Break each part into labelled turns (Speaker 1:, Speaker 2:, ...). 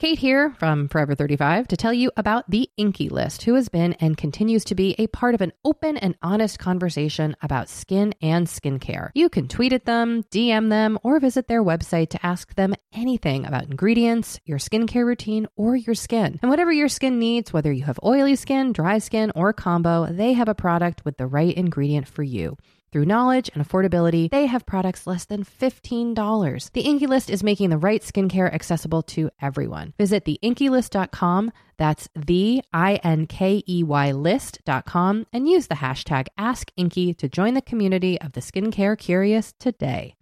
Speaker 1: Kate here from Forever 35 to tell you about the INKEY List, who has been and continues to be a part of an open and honest conversation about skin and skincare. You can tweet at them, DM them, or visit their website to ask them anything about ingredients, your skincare routine, or your skin. And whatever your skin needs, whether you have oily skin, dry skin, or combo, they have a product with the right ingredient for you. Through knowledge and affordability, they have products less than $15. The INKEY List is making the right skincare accessible to everyone. Visit the theinkeylist.com, that's the I-N-K-E-Y list.com, and use the hashtag AskINKEY to join the community of the skincare curious today.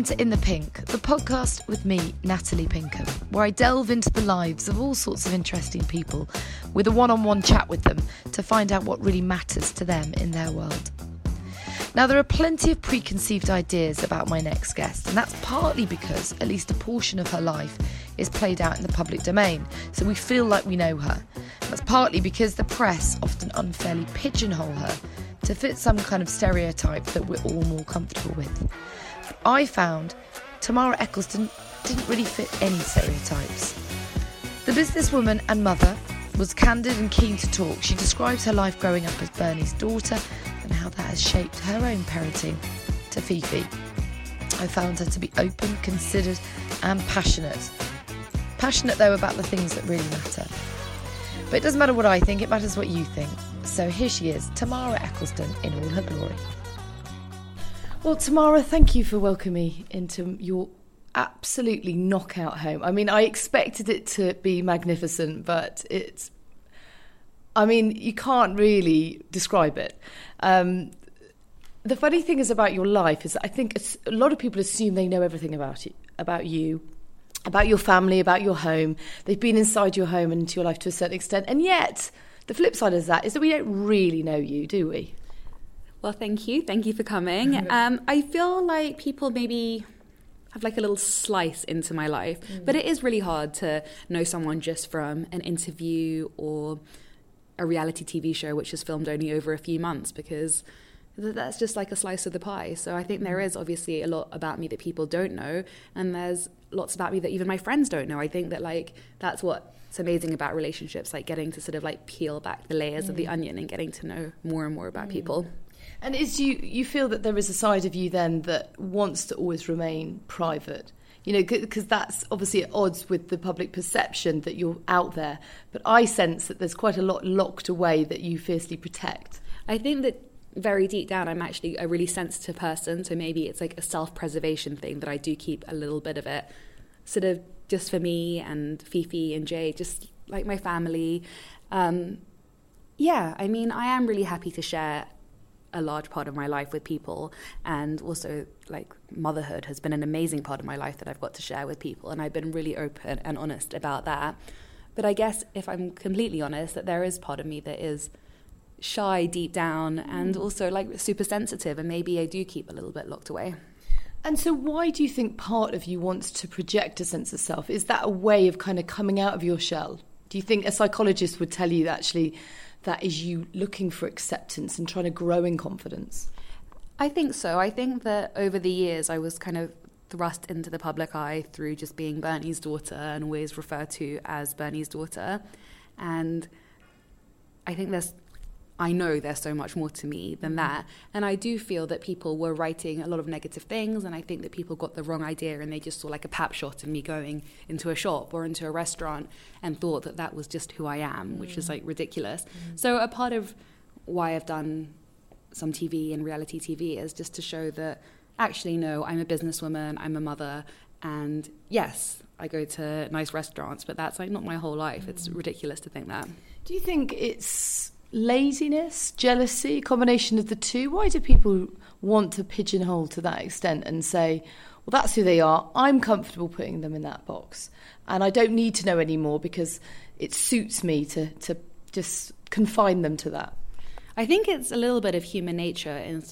Speaker 2: Welcome to In the Pink, the podcast with me, Natalie Pinkham, where I delve into the lives of all sorts of interesting people with a one on one chat with them to find out what really matters to them in their world. Now, there are plenty of preconceived ideas about my next guest, and that's partly because at least a portion of her life is played out in the public domain, so we feel like we know her. That's partly because the press often unfairly pigeonhole her to fit some kind of stereotype that we're all more comfortable with. I found Tamara Ecclestone didn't really fit any stereotypes. The businesswoman and mother was candid and keen to talk. She describes her life growing up as Bernie's daughter and how that has shaped her own parenting to Fifi. I found her to be open, considered, and passionate. Passionate, though, about the things that really matter. But it doesn't matter what I think, it matters what you think. So here she is, Tamara Ecclestone in all her glory. Well, Tamara, thank you for welcoming me into your absolutely knockout home. I mean, I expected it to be magnificent, but it's. I mean, you can't really describe it. Um, the funny thing is about your life is I think a lot of people assume they know everything about you, about you, about your family, about your home. They've been inside your home and into your life to a certain extent, and yet the flip side of that is that we don't really know you, do we?
Speaker 3: Well, thank you. Thank you for coming. Um, I feel like people maybe have like a little slice into my life, mm. but it is really hard to know someone just from an interview or a reality TV show which is filmed only over a few months because that's just like a slice of the pie. So I think there mm. obviously a lot about me that people don't know, and there's lots about me that even my friends don't know. I think that like that's what's amazing about relationships, like getting to sort of like peel back the layers mm. of the mm. onion and getting to know more and more about mm. people.
Speaker 2: And is you you feel that there is a side of you then that wants to always remain private? You know, because that's obviously at odds with the public perception that you're out there. But I sense that there's quite a lot locked away that you fiercely protect.
Speaker 3: I think that very deep down, I'm actually a really sensitive person. So maybe it's like a self preservation thing that I do keep a little bit of it sort of just for me and Fifi and Jay, just like my family. Um, yeah, I mean, I am really happy to share a large part of my life with people. And also like motherhood has been an amazing part of my life that I've got to share with people. And I've been really open and honest about that. But I guess if I'm completely honest that there is part of me that is shy deep down and mm. also like super sensitive. And maybe I do keep a little bit locked away.
Speaker 2: And so why do you think part of you wants to project a sense of self? Is that a way of kind of coming out of your shell? Do you think a psychologist would tell you actually that is you looking for acceptance and trying to grow in confidence?
Speaker 3: I think so. I think that over the years I was kind of thrust into the public eye through just being Bernie's daughter and always referred to as Bernie's daughter. And I think there's I know there's so much more to me than that. And I do feel that people were writing a lot of negative things, and I think that people got the wrong idea and they just saw like a pap shot of me going into a shop or into a restaurant and thought that that was just who I am, which is like ridiculous. Mm. So, a part of why I've done some TV and reality TV is just to show that actually, no, I'm a businesswoman, I'm a mother, and yes, I go to nice restaurants, but that's like not my whole life. Mm. It's ridiculous to think that.
Speaker 2: Do you think it's laziness, jealousy, combination of the two? Why do people want to pigeonhole to that extent and say, well, that's who they are. I'm comfortable putting them in that box. And I don't need to know anymore because it suits me to, to just confine them to that.
Speaker 3: I think it's a little bit of human nature in,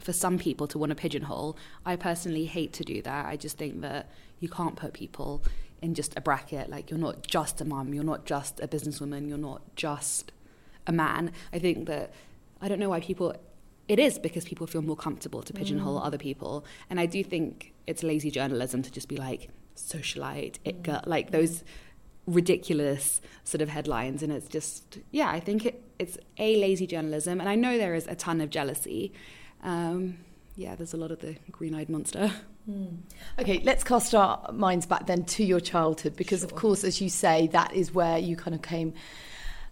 Speaker 3: for some people to want to pigeonhole. I personally hate to do that. I just think that you can't put people in just a bracket. Like you're not just a mum, you're not just a businesswoman, you're not just a man. I think that I don't know why people. It is because people feel more comfortable to pigeonhole mm. other people, and I do think it's lazy journalism to just be like socialite, it mm. like those ridiculous sort of headlines and it's just yeah i think it, it's a lazy journalism and i know there is a ton of jealousy um, yeah there's a lot of the green-eyed monster
Speaker 2: mm. okay let's cast our minds back then to your childhood because sure. of course as you say that is where you kind of came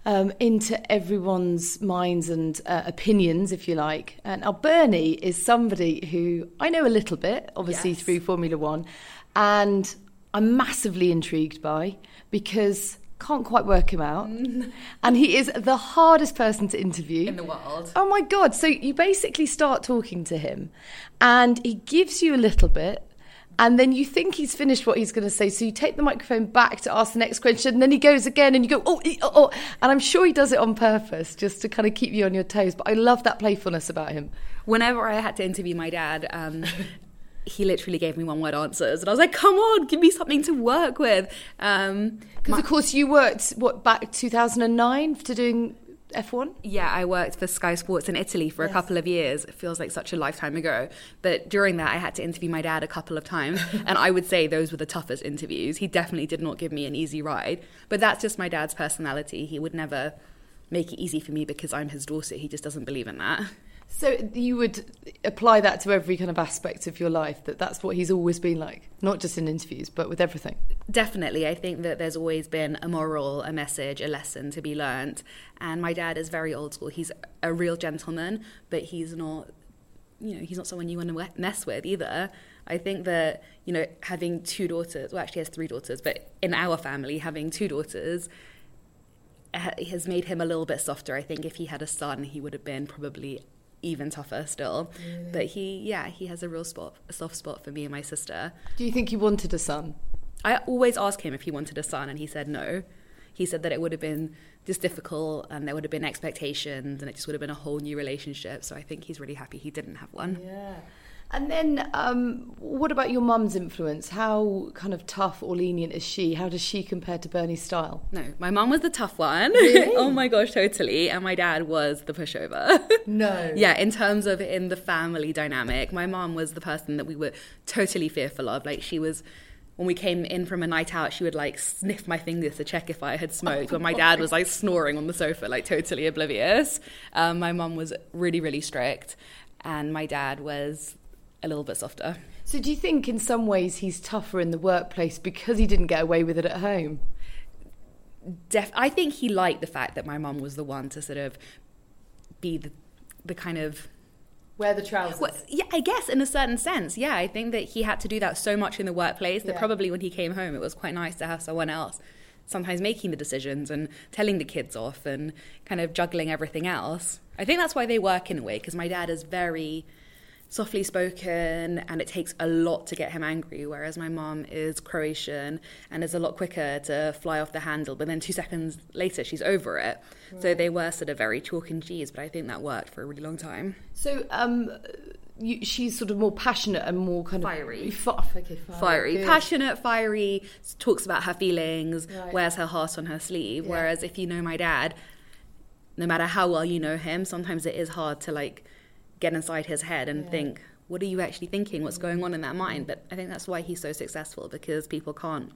Speaker 2: um, into everyone's minds and uh, opinions, if you like. And now Bernie is somebody who I know a little bit, obviously yes. through Formula One, and I'm massively intrigued by because can't quite work him out. and he is the hardest person to interview
Speaker 3: in the world.
Speaker 2: Oh my God. So you basically start talking to him and he gives you a little bit. And then you think he's finished what he's going to say. So you take the microphone back to ask the next question. And then he goes again and you go, oh, oh, oh. And I'm sure he does it on purpose just to kind of keep you on your toes. But I love that playfulness about him.
Speaker 3: Whenever I had to interview my dad, um, he literally gave me one word answers and i was like come on give me something to work with
Speaker 2: because um, of course you worked what back 2009 to doing F1?
Speaker 3: Yeah, I worked for Sky Sports in Italy for yes. a couple of years. It feels like such a lifetime ago. But during that, I had to interview my dad a couple of times. and I would say those were the toughest interviews. He definitely did not give me an easy ride. But that's just my dad's personality. He would never make it easy for me because I'm his daughter. He just doesn't believe in that.
Speaker 2: So you would apply that to every kind of aspect of your life that that's what he's always been like, not just in interviews, but with everything.
Speaker 3: Definitely, I think that there's always been a moral, a message, a lesson to be learnt. And my dad is very old school. He's a real gentleman, but he's not, you know, he's not someone you want to mess with either. I think that you know having two daughters, well, actually, has three daughters, but in our family, having two daughters has made him a little bit softer. I think if he had a son, he would have been probably even tougher still. But he, yeah, he has a real spot, a soft spot for me and my sister.
Speaker 2: Do you think he wanted a son?
Speaker 3: I always ask him if he wanted a son, and he said no. He said that it would have been just difficult, and there would have been expectations, and it just would have been a whole new relationship. So I think he's really happy he didn't have one.
Speaker 2: Yeah. And then, um, what about your mum's influence? How kind of tough or lenient is she? How does she compare to Bernie's style?
Speaker 3: No, my mum was the tough one.
Speaker 2: Really?
Speaker 3: oh my gosh, totally. And my dad was the pushover.
Speaker 2: No.
Speaker 3: yeah, in terms of in the family dynamic, my mum was the person that we were totally fearful of. Like she was when we came in from a night out, she would like sniff my fingers to check if I had smoked. When my dad was like snoring on the sofa, like totally oblivious. Um, my mum was really, really strict, and my dad was a little bit softer.
Speaker 2: So, do you think in some ways he's tougher in the workplace because he didn't get away with it at home?
Speaker 3: Def- I think he liked the fact that my mum was the one to sort of be the, the kind of
Speaker 2: wear the trousers.
Speaker 3: Well, yeah, I guess in a certain sense. Yeah, I think that he had to do that so much in the workplace that yeah. probably when he came home, it was quite nice to have someone else sometimes making the decisions and telling the kids off and kind of juggling everything else. I think that's why they work in a way because my dad is very softly spoken and it takes a lot to get him angry whereas my mom is croatian and is a lot quicker to fly off the handle but then two seconds later she's over it right. so they were sort of very chalk and cheese but i think that worked for a really long time
Speaker 2: so um you, she's sort of more passionate and more kind
Speaker 3: of fiery.
Speaker 2: Fi- okay,
Speaker 3: fiery, fiery. passionate, fiery. Talks about her feelings, right. wears her heart on her sleeve. Yeah. Whereas if you know my dad, no matter how well you know him, sometimes it is hard to like get inside his head and yeah. think, what are you actually thinking? What's going on in that mind? But I think that's why he's so successful because people can't.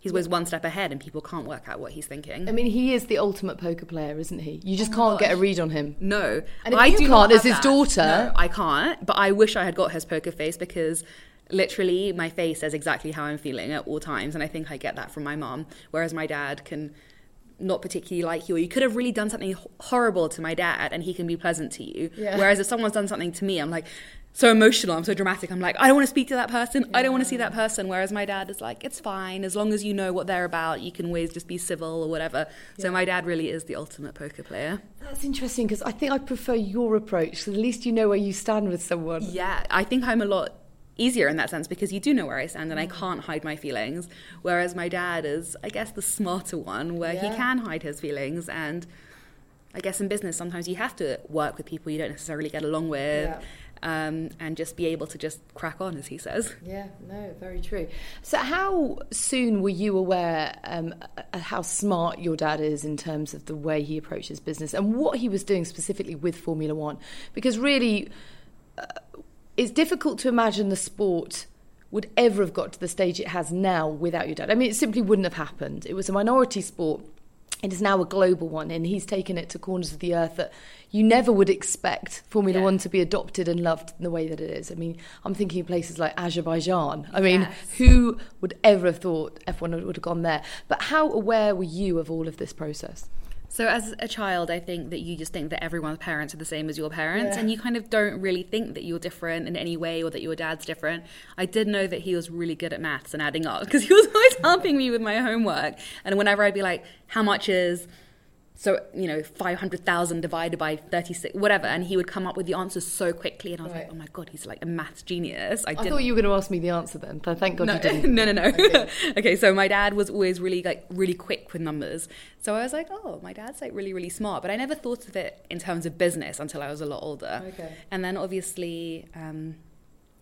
Speaker 3: He's always one step ahead, and people can't work out what he's thinking.
Speaker 2: I mean, he is the ultimate poker player, isn't he? You just oh can't gosh. get a read on him.
Speaker 3: No,
Speaker 2: and I do can't as his that, daughter.
Speaker 3: No, I can't. But I wish I had got his poker face because literally my face says exactly how I'm feeling at all times, and I think I get that from my mom. Whereas my dad can not particularly like you, or you could have really done something horrible to my dad and he can be pleasant to you. Yeah. Whereas if someone's done something to me, I'm like so emotional, I'm so dramatic. I'm like, I don't want to speak to that person. Yeah. I don't want to see that person. Whereas my dad is like, it's fine as long as you know what they're about. You can always just be civil or whatever. Yeah. So my dad really is the ultimate poker player.
Speaker 2: That's interesting because I think I prefer your approach. So at least you know where you stand with someone.
Speaker 3: Yeah, I think I'm a lot easier in that sense because you do know where I stand and I mm. can't hide my feelings. Whereas my dad is, I guess, the smarter one where yeah. he can hide his feelings. And I guess in business, sometimes you have to work with people you don't necessarily get along with. Yeah. um, and just be able to just crack on, as he says.
Speaker 2: Yeah, no, very true. So, how soon were you aware um, how smart your dad is in terms of the way he approaches business and what he was doing specifically with Formula One? Because really, uh, it's difficult to imagine the sport would ever have got to the stage it has now without your dad. I mean, it simply wouldn't have happened. It was a minority sport. It is now a global one, and he's taken it to corners of the earth that you never would expect Formula yeah. One to be adopted and loved in the way that it is. I mean, I'm thinking of places like Azerbaijan. I mean, yes. who would ever have thought F1 would have gone there? But how aware were you of all of this process?
Speaker 3: So as a child, I think that you just think that everyone's parents are the same as your parents, yeah. and you kind of don't really think that you're different in any way or that your dad's different. I did know that he was really good at maths and adding up because he was always helping me with my homework, and whenever I'd be like, "How much is?" So you know 500,000 divided by 36 whatever. And he would come up with the answers so quickly. And I was right. like oh my god he's like a math genius.
Speaker 2: I, I thought you were going to ask me the answer then but thank god
Speaker 3: no,
Speaker 2: you didn't.
Speaker 3: No no no. Okay. okay so my dad was always really like really quick with numbers. So I was like oh my dad's like really really smart. But I never thought of it in terms of business until I was a lot older. Okay. and then obviously um,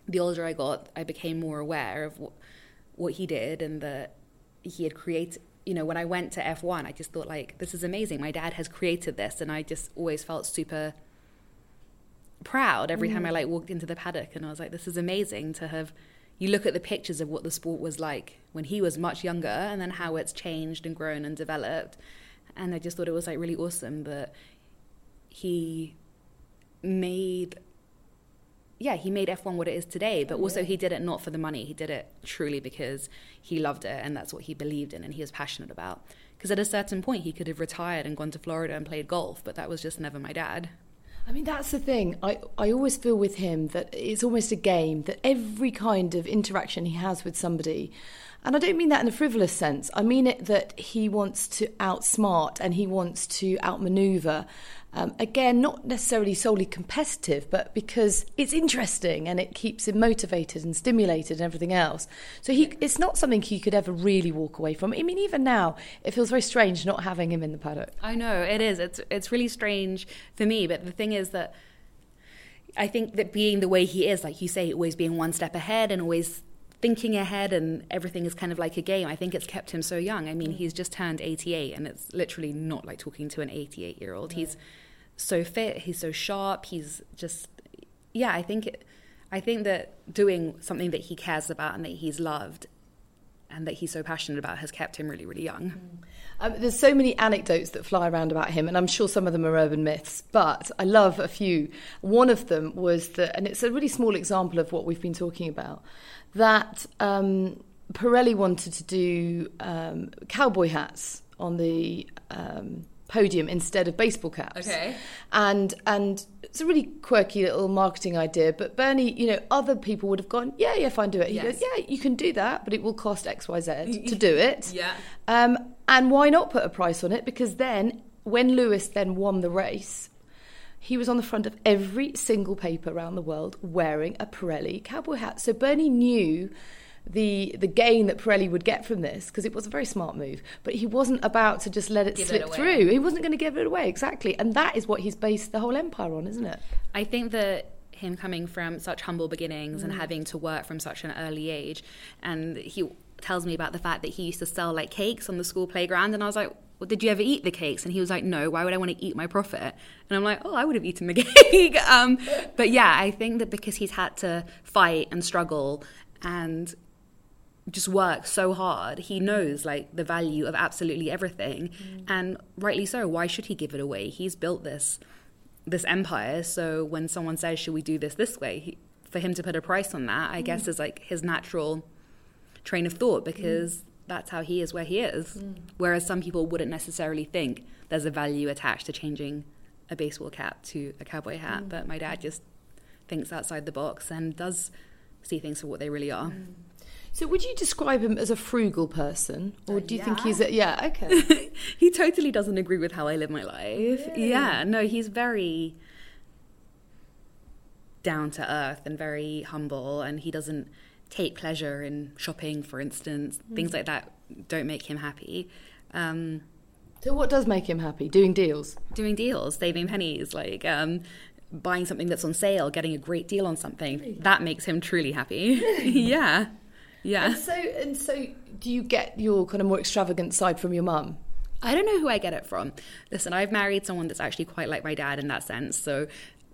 Speaker 3: the older I got I became more aware of what, what he did and that he had created you know, when I went to F1, I just thought like, this is amazing. My dad has created this, and I just always felt super proud every mm. time I like walked into the paddock, and I was like, this is amazing to have. You look at the pictures of what the sport was like when he was much younger, and then how it's changed and grown and developed, and I just thought it was like really awesome that he made yeah, he made F1 what it is today, but also he did it not for the money. He did it truly because he loved it and that's what he believed in and he was passionate about. Because at a certain point, he could have retired and gone to Florida and played golf, but that was just never my dad.
Speaker 2: I mean, that's the thing. I, I always feel with him that it's almost a game, that every kind of interaction he has with somebody, and I don't mean that in a frivolous sense, I mean it that he wants to outsmart and he wants to outmaneuver um, again, not necessarily solely competitive, but because it's interesting and it keeps him motivated and stimulated and everything else. So he, it's not something he could ever really walk away from. I mean, even now, it feels very strange not having him in the paddock.
Speaker 3: I know it is. It's it's really strange for me. But the thing is that I think that being the way he is, like you say, always being one step ahead and always thinking ahead and everything is kind of like a game. I think it's kept him so young. I mean, he's just turned 88 and it's literally not like talking to an 88 year old. He's so fit, he's so sharp, he's just yeah, I think it, I think that doing something that he cares about and that he's loved and that he's so passionate about has kept him really, really young. Mm.
Speaker 2: Um, there's so many anecdotes that fly around about him, and I'm sure some of them are urban myths, but I love a few. One of them was that, and it's a really small example of what we've been talking about, that um, Pirelli wanted to do um, cowboy hats on the um, podium instead of baseball caps.
Speaker 3: Okay.
Speaker 2: And and it's a really quirky little marketing idea. But Bernie, you know, other people would have gone, yeah, yeah, fine, do it. He yes. goes, yeah, you can do that, but it will cost X, Y, Z to do it.
Speaker 3: yeah.
Speaker 2: Um, and why not put a price on it? Because then, when Lewis then won the race, he was on the front of every single paper around the world wearing a Pirelli cowboy hat. So Bernie knew the the gain that Pirelli would get from this because it was a very smart move. But he wasn't about to just let it
Speaker 3: give
Speaker 2: slip
Speaker 3: it
Speaker 2: through. He wasn't going to give it away exactly, and that is what he's based the whole empire on, isn't it?
Speaker 3: I think that him coming from such humble beginnings mm. and having to work from such an early age, and he tells me about the fact that he used to sell like cakes on the school playground, and I was like. Well, did you ever eat the cakes? And he was like, no, why would I want to eat my profit? And I'm like, oh, I would have eaten the cake. um, but yeah, I think that because he's had to fight and struggle and just work so hard. He knows like the value of absolutely everything, mm. and rightly so. Why should he give it away? He's built this this empire. So when someone says, "Should we do this this way?" He, for him to put a price on that, I mm. guess is like his natural train of thought because mm. That's how he is where he is. Mm. Whereas some people wouldn't necessarily think there's a value attached to changing a baseball cap to a cowboy hat. Mm. But my dad just thinks outside the box and does see things for what they really are. Mm.
Speaker 2: So, would you describe him as a frugal person, or do you yeah. think he's a yeah? Okay,
Speaker 3: he totally doesn't agree with how I live my life. Yeah, yeah no, he's very down to earth and very humble, and he doesn't take pleasure in shopping, for instance. Mm. Things like that don't make him happy. Um,
Speaker 2: so, what does make him happy? Doing deals.
Speaker 3: Doing deals, saving pennies, like. Um, buying something that's on sale, getting a great deal on something, that makes him truly happy. yeah. Yeah.
Speaker 2: And so, and so, do you get your kind of more extravagant side from your mum?
Speaker 3: I don't know who I get it from. Listen, I've married someone that's actually quite like my dad in that sense. So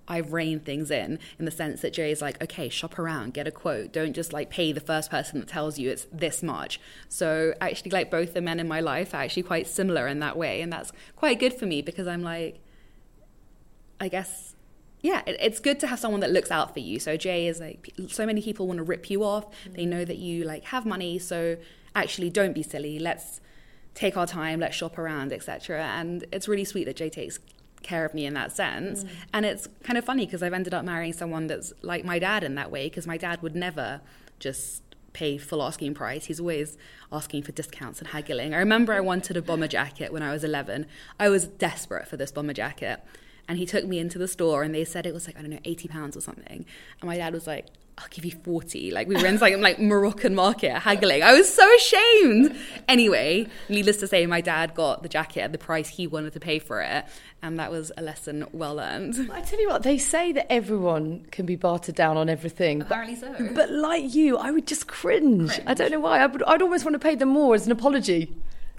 Speaker 3: I've reined things in in the sense that Jay is like, okay, shop around, get a quote. Don't just like pay the first person that tells you it's this much. So actually, like both the men in my life are actually quite similar in that way, and that's quite good for me because I'm like, I guess. Yeah, it, it's good to have someone that looks out for you. So Jay is like, so many people want to rip you off. Mm-hmm. They know that you like have money, so actually, don't be silly. Let's take our time, let's shop around, etc. And it's really sweet that Jay takes care of me in that sense. Mm. And it's kind of funny because I've ended up marrying someone that's like my dad in that way because my dad would never just pay full asking price. He's always asking for discounts and haggling. I remember I wanted a bomber jacket when I was 11. I was desperate for this bomber jacket. And he took me into the store and they said it was like, I don't know, 80 pounds or something. And my dad was like, I'll give you 40. Like we were in like, like Moroccan market haggling. I was so ashamed. Anyway, needless to say, my dad got the jacket at the price he wanted to pay for it. And that was a lesson well learned.
Speaker 2: I tell you what, they say that everyone can be bartered down on everything.
Speaker 3: Apparently
Speaker 2: but,
Speaker 3: so.
Speaker 2: But like you, I would just cringe. cringe. I don't know why. I would, I'd almost want to pay them more as an apology.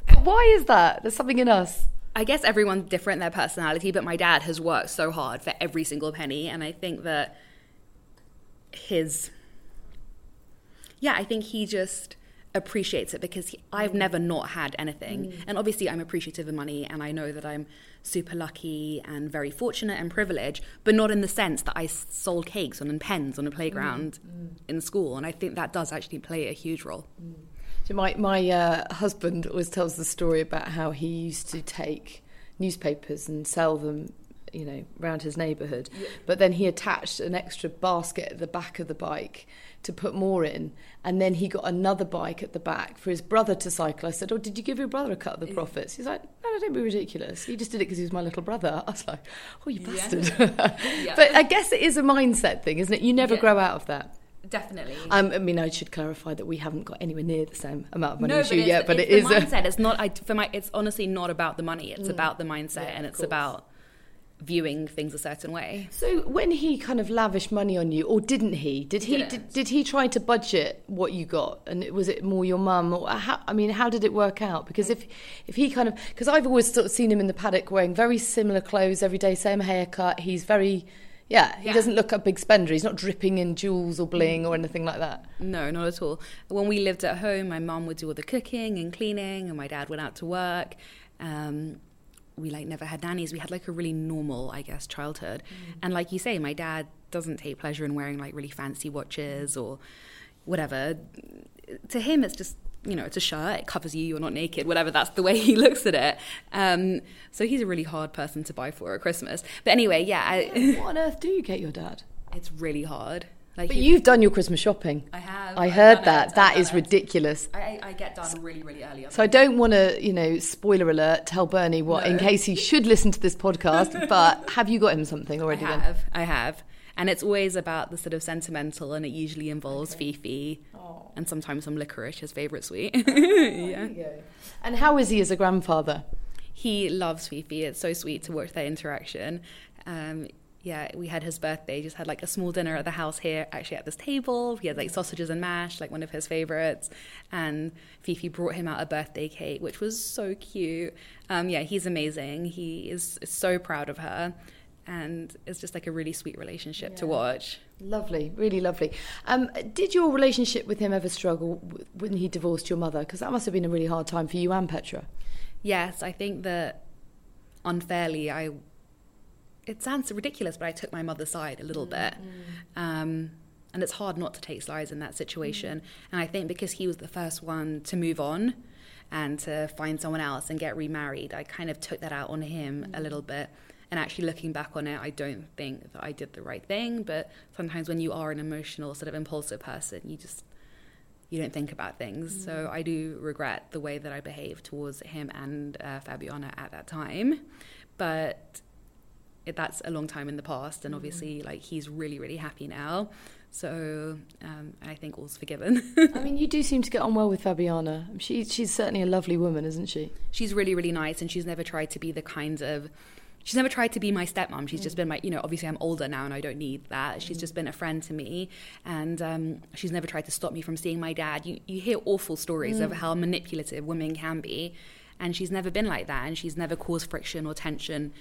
Speaker 2: But why is that? There's something in us.
Speaker 3: I guess everyone's different, in their personality, but my dad has worked so hard for every single penny. And I think that his yeah i think he just appreciates it because he, i've never not had anything mm. and obviously i'm appreciative of money and i know that i'm super lucky and very fortunate and privileged but not in the sense that i sold cakes and pens on a playground mm. Mm. in school and i think that does actually play a huge role
Speaker 2: mm. so my, my uh, husband always tells the story about how he used to take newspapers and sell them you know, around his neighbourhood. Yeah. But then he attached an extra basket at the back of the bike to put more in. And then he got another bike at the back for his brother to cycle. I said, Oh, did you give your brother a cut of the profits? He's like, No, don't be ridiculous. He just did it because he was my little brother. I was like, Oh, you bastard. Yeah. yeah. But I guess it is a mindset thing, isn't it? You never grow out of that.
Speaker 3: Definitely.
Speaker 2: Um, I mean, I should clarify that we haven't got anywhere near the same amount of money no, as you yet, but
Speaker 3: it's
Speaker 2: it is
Speaker 3: mindset. A... It's not. I, for my, it's honestly not about the money. It's mm. about the mindset, and it's about viewing things a certain way.
Speaker 2: So when he kind of lavished money on you, or didn't he? Did he did, did, he try to budget what you got, and was it more your mum? Or how, I mean, how did it work out? Because if if he kind of because I've always sort of seen him in the paddock wearing very similar clothes every day, same haircut. He's very yeah, he yeah. doesn't look a big spender. He's not dripping in jewels or bling or anything like that.
Speaker 3: No, not at all. When we lived at home, my mum would do all the cooking and cleaning, and my dad went out to work. Um, we like never had nannies. We had like a really normal, I guess, childhood. Mm. And like you say, my dad doesn't take pleasure in wearing like really fancy watches or whatever. To him, it's just you know, it's a shirt. It covers you. You're not naked. Whatever. That's the way he looks at it. Um, so he's a really hard person to buy for at Christmas. But anyway, yeah. I,
Speaker 2: what on earth do you get your dad?
Speaker 3: It's really hard.
Speaker 2: Like but you've done your Christmas shopping.
Speaker 3: I have.
Speaker 2: I heard that. It. That is it. ridiculous.
Speaker 3: I, I, get done really, really early.
Speaker 2: So I don't want to, you know, spoiler alert, tell Bernie what no. in case he should listen to this podcast. but have you got him something already?
Speaker 3: I have. Then? I have. And it's always about the sort of sentimental, and it usually involves okay. Fifi and sometimes some licorice, his favourite sweet. Oh,
Speaker 2: yeah. And how is he as a grandfather?
Speaker 3: He loves Fifi. It's so sweet to watch their interaction. Um, yeah, we had his birthday, just had like a small dinner at the house here, actually at this table. We had like sausages and mash, like one of his favorites. And Fifi brought him out a birthday cake, which was so cute. Um, yeah, he's amazing. He is, is, so proud of her. And it's just like a really sweet relationship yeah. to watch.
Speaker 2: Lovely, really lovely. Um, did your relationship with him ever struggle when he divorced your mother? Because that must have been a really hard time for you and Petra.
Speaker 3: Yes, I think that unfairly I it sounds ridiculous, but I took my mother's side a little mm, bit. Mm. Um, and it's hard not to take sides in that situation. Mm. And I think because he was the first one to move on and to find someone else and get remarried, I kind of took that out on him a little bit. And actually, looking back on it, I don't think that I did the right thing. But sometimes when you are an emotional, sort of impulsive person, you just you don't think about things. So I do regret the way that I behaved towards him and uh, Fabiana at that time. But that's a long time in the past, and mm. obviously, like he's really, really happy now. So um, I think all's forgiven.
Speaker 2: I mean, you do seem to get on well with Fabiana. She, she's certainly a lovely woman, isn't she?
Speaker 3: She's really, really nice, and she's never tried to be the kind of she's never tried to be my stepmom. She's just been my, you know, obviously I'm older now and I don't need that. She's just been a friend to me, and um, she's never tried to stop me from seeing my dad. You you hear awful stories of how manipulative women can be, and she's never been like that, and she's never caused friction or tension.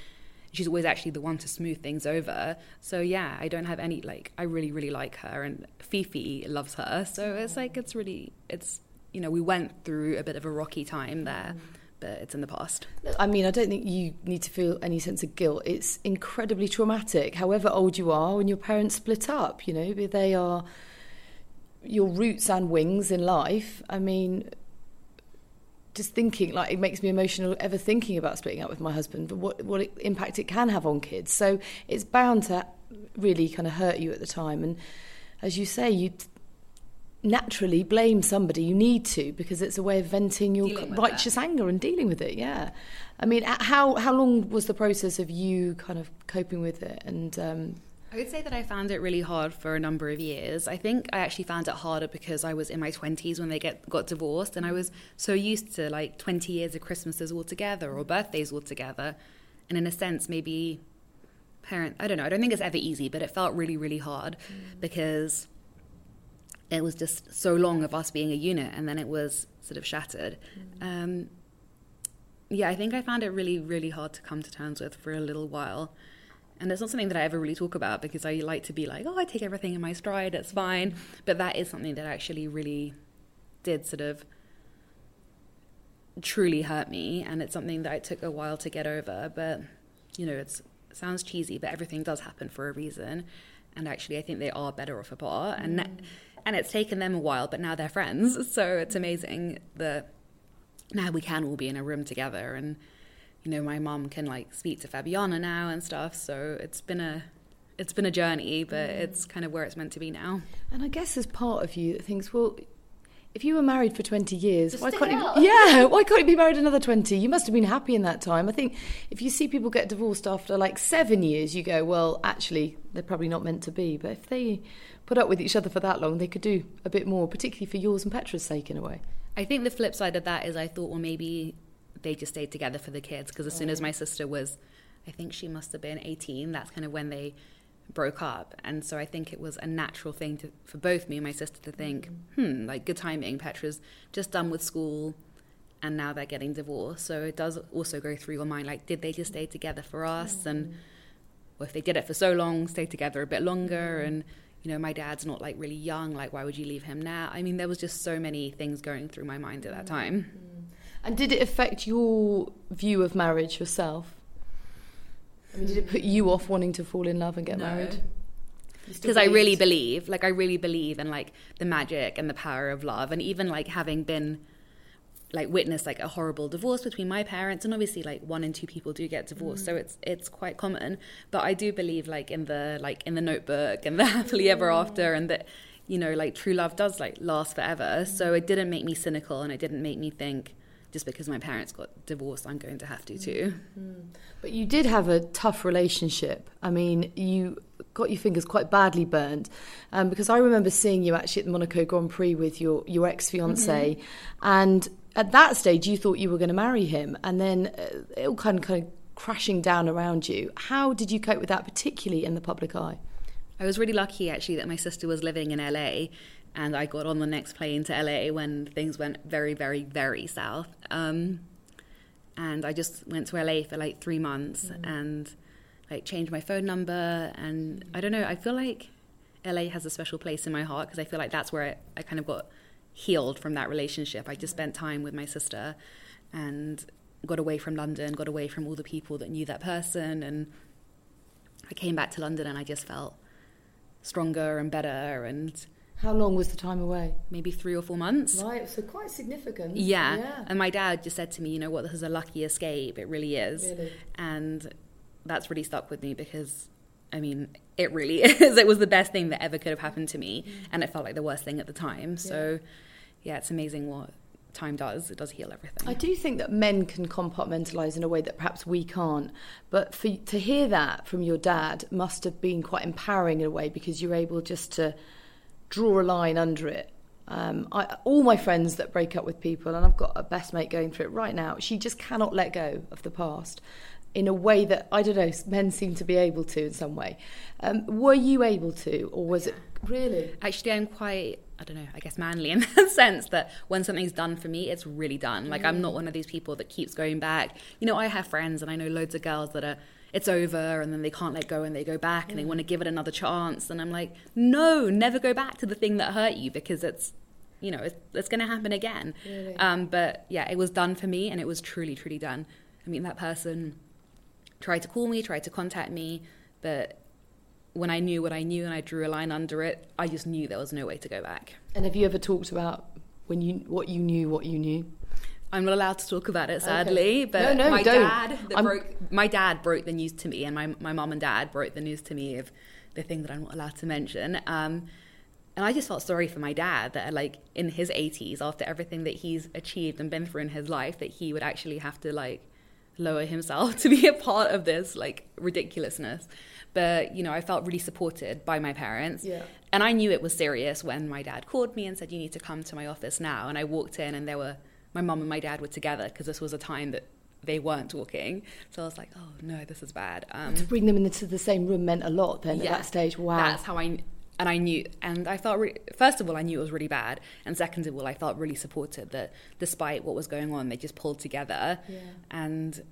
Speaker 3: She's always actually the one to smooth things over. So yeah, I don't have any like. I really really like her, and Fifi loves her. So it's like it's really it's you know we went through a bit of a rocky time there. Mm. But it's in the past.
Speaker 2: I mean, I don't think you need to feel any sense of guilt. It's incredibly traumatic, however old you are, when your parents split up. You know, they are your roots and wings in life. I mean, just thinking like it makes me emotional ever thinking about splitting up with my husband, but what what impact it can have on kids. So it's bound to really kind of hurt you at the time. And as you say, you naturally blame somebody. You need to because it's a way of venting your righteous anger and dealing with it. Yeah, I mean, how how long was the process of you kind of coping with it? And um,
Speaker 3: I would say that I found it really hard for a number of years. I think I actually found it harder because I was in my 20s when they get got divorced and I was so used to like 20 years of Christmases all together or birthdays all together. And in a sense maybe parent I don't know, I don't think it's ever easy, but it felt really really hard because it was just so long of us being a unit and then it was sort of shattered. Um, yeah, I think I found it really, really hard to come to terms with for a little while. And it's not something that I ever really talk about because I like to be like, oh, I take everything in my stride, it's fine. But that is something that actually really did sort of truly hurt me. And it's something that it took a while to get over. But, you know, it's, it sounds cheesy, but everything does happen for a reason. And actually, I think they are better off apart. And, that- and it's taken them a while, but now they're friends. So it's amazing that now we can all be in a room together and you know my mum can like speak to Fabiana now and stuff so it's been a it's been a journey but mm. it's kind of where it's meant to be now
Speaker 2: and I guess there's part of you that thinks, well. If you were married for 20 years,
Speaker 3: Just
Speaker 2: why can't
Speaker 3: it
Speaker 2: you, yeah, why can't you be married another 20? You must have been happy in that time. I think if you see people get divorced after like seven years, you go, well, actually, they're probably not meant to be. But if they put up with each other for that long, they could do a bit more, particularly for yours and Petra's sake, in a way.
Speaker 3: I think the flip side of that is I thought well maybe they just stayed together for the kids because as soon as my oh. sister was I think she must have been 18 that's kind of when they broke up. And so I think it was a natural thing to, for both me and my sister to think mm. hmm like good timing Petra's just done with school and now they're getting divorced. So it does also go through your mind like did they just stay together for us? And well, if they did it for so long stay together a bit longer mm. and you know my dad's not like really young like why would you leave him now? I mean there was just so many things going through my mind at that mm. time
Speaker 2: And did it affect your view of marriage yourself? I mean, did it put you off wanting to fall in love and get
Speaker 3: No.
Speaker 2: married?
Speaker 3: because I really believe, like I really believe in like the magic and the power of love, and even like having been like witnessed like a horrible divorce between my parents, and obviously like one in two people do get divorced, so it's it's quite common. But I do believe like in the like in the Notebook and the happily ever after, and that you know like true love does like last forever. So it didn't make me cynical, and it didn't make me think just because my parents got divorced, I'm going to have to too.
Speaker 2: But you did have a tough relationship. I mean, you got your fingers quite badly burned um, because I remember seeing you actually at the Monaco Grand Prix with your, your ex fiance, and at that stage you thought you were going to marry him, and then uh, it all kind of, kind of crashing down around you. How did you cope with that, particularly in the public eye?
Speaker 3: I was really lucky actually that my sister was living in LA and I got on the next plane to LA when things went very, very, very south. Um, and I just went to LA for like three months and like changed my phone number. And I don't know, I feel like LA has a special place in my heart because I feel like that's where I, I kind of got healed from that relationship. I just spent time with my sister and got away from London, got away from all the people that knew that person. And I came back to London and I just felt stronger and better and
Speaker 2: How long was the time away?
Speaker 3: maybe three or four months.
Speaker 2: Right, so quite significant.
Speaker 3: Yeah. And my dad just said to me, you know what, this is a lucky escape. It really is.
Speaker 2: Really?
Speaker 3: And that's really stuck with me because, I mean, it really is. It was the best thing that ever could have happened to me. Mm-hmm. And it felt like the worst thing at the time. So, yeah, it's amazing what time does. It does heal everything.
Speaker 2: I do think that men can compartmentalize in a way that perhaps we can't. But for to hear that from your dad must have been quite empowering in a way because you're able just to draw a line under it. Um, I, all my friends that break up with people, and I've got a best mate going through it right now. She just cannot let go of the past. in a way that I don't know men seem to be able to in some way. Um, were you able to, or was it really?
Speaker 3: Actually, I'm quite I don't know, I guess manly in that sense that when something's done for me, it's really done. Like I'm not one of these people that keeps going back. You know, I have friends and I know loads of girls that are it's over and then they can't let go and they go back and they want to give it another chance and I'm like, "No, never go back to the thing that hurt you because it's you know, it's, it's going to happen again."
Speaker 2: Really?
Speaker 3: Um, but yeah, it was done for me and it was truly truly done. I mean, that person tried to call me, tried to contact me, but when I knew what I knew and I drew a line under it, I just knew there was no way to go back.
Speaker 2: And have you ever talked about when you what you knew, what you knew?
Speaker 3: I'm not allowed to talk about it, sadly.
Speaker 2: Okay.
Speaker 3: But
Speaker 2: No, no,
Speaker 3: my
Speaker 2: don't.
Speaker 3: dad, broke, my dad broke the news to me, and my my mum and dad broke the news to me of the thing that I'm not allowed to mention. Um, and I just felt sorry for my dad that, like, in his 80s, after everything that he's achieved and been through in his life, that he would actually have to like lower himself to be a part of this like ridiculousness. But you know, I felt really supported by my parents.
Speaker 2: Yeah.
Speaker 3: And I knew it was serious when my dad called me and said, "You need to come to my office now." And I walked in, and there were my mum and my dad were together because this was a time that they weren't talking. So I was like, "Oh no, this is bad." Um,
Speaker 2: To bring them into the same room meant a lot then
Speaker 3: yeah,
Speaker 2: at that stage. Wow.
Speaker 3: That's how I and I knew, and I felt re- first of all I knew it was really bad, and second of all I felt really supported that despite what was going on, they just pulled together
Speaker 2: Yeah.
Speaker 3: and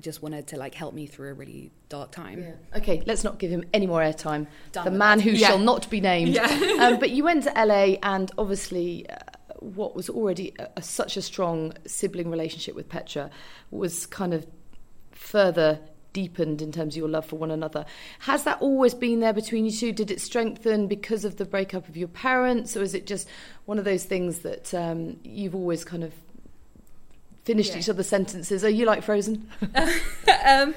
Speaker 3: just wanted to like help me through a really dark time.
Speaker 2: Yeah. Okay, let's not give him any more airtime.
Speaker 3: Done
Speaker 2: the man
Speaker 3: that.
Speaker 2: who
Speaker 3: Yeah.
Speaker 2: shall not be named. Um, but you went to LA, and obviously, uh, what was already a, a, such a strong sibling relationship with Petra was kind of further deepened in terms of your love for one another. Has that always been there between you two? Did it strengthen because of the breakup of your parents, or is it just one of those things that um, you've always kind of finished
Speaker 3: Yeah.
Speaker 2: each other's sentences? Are you like Frozen?
Speaker 3: um,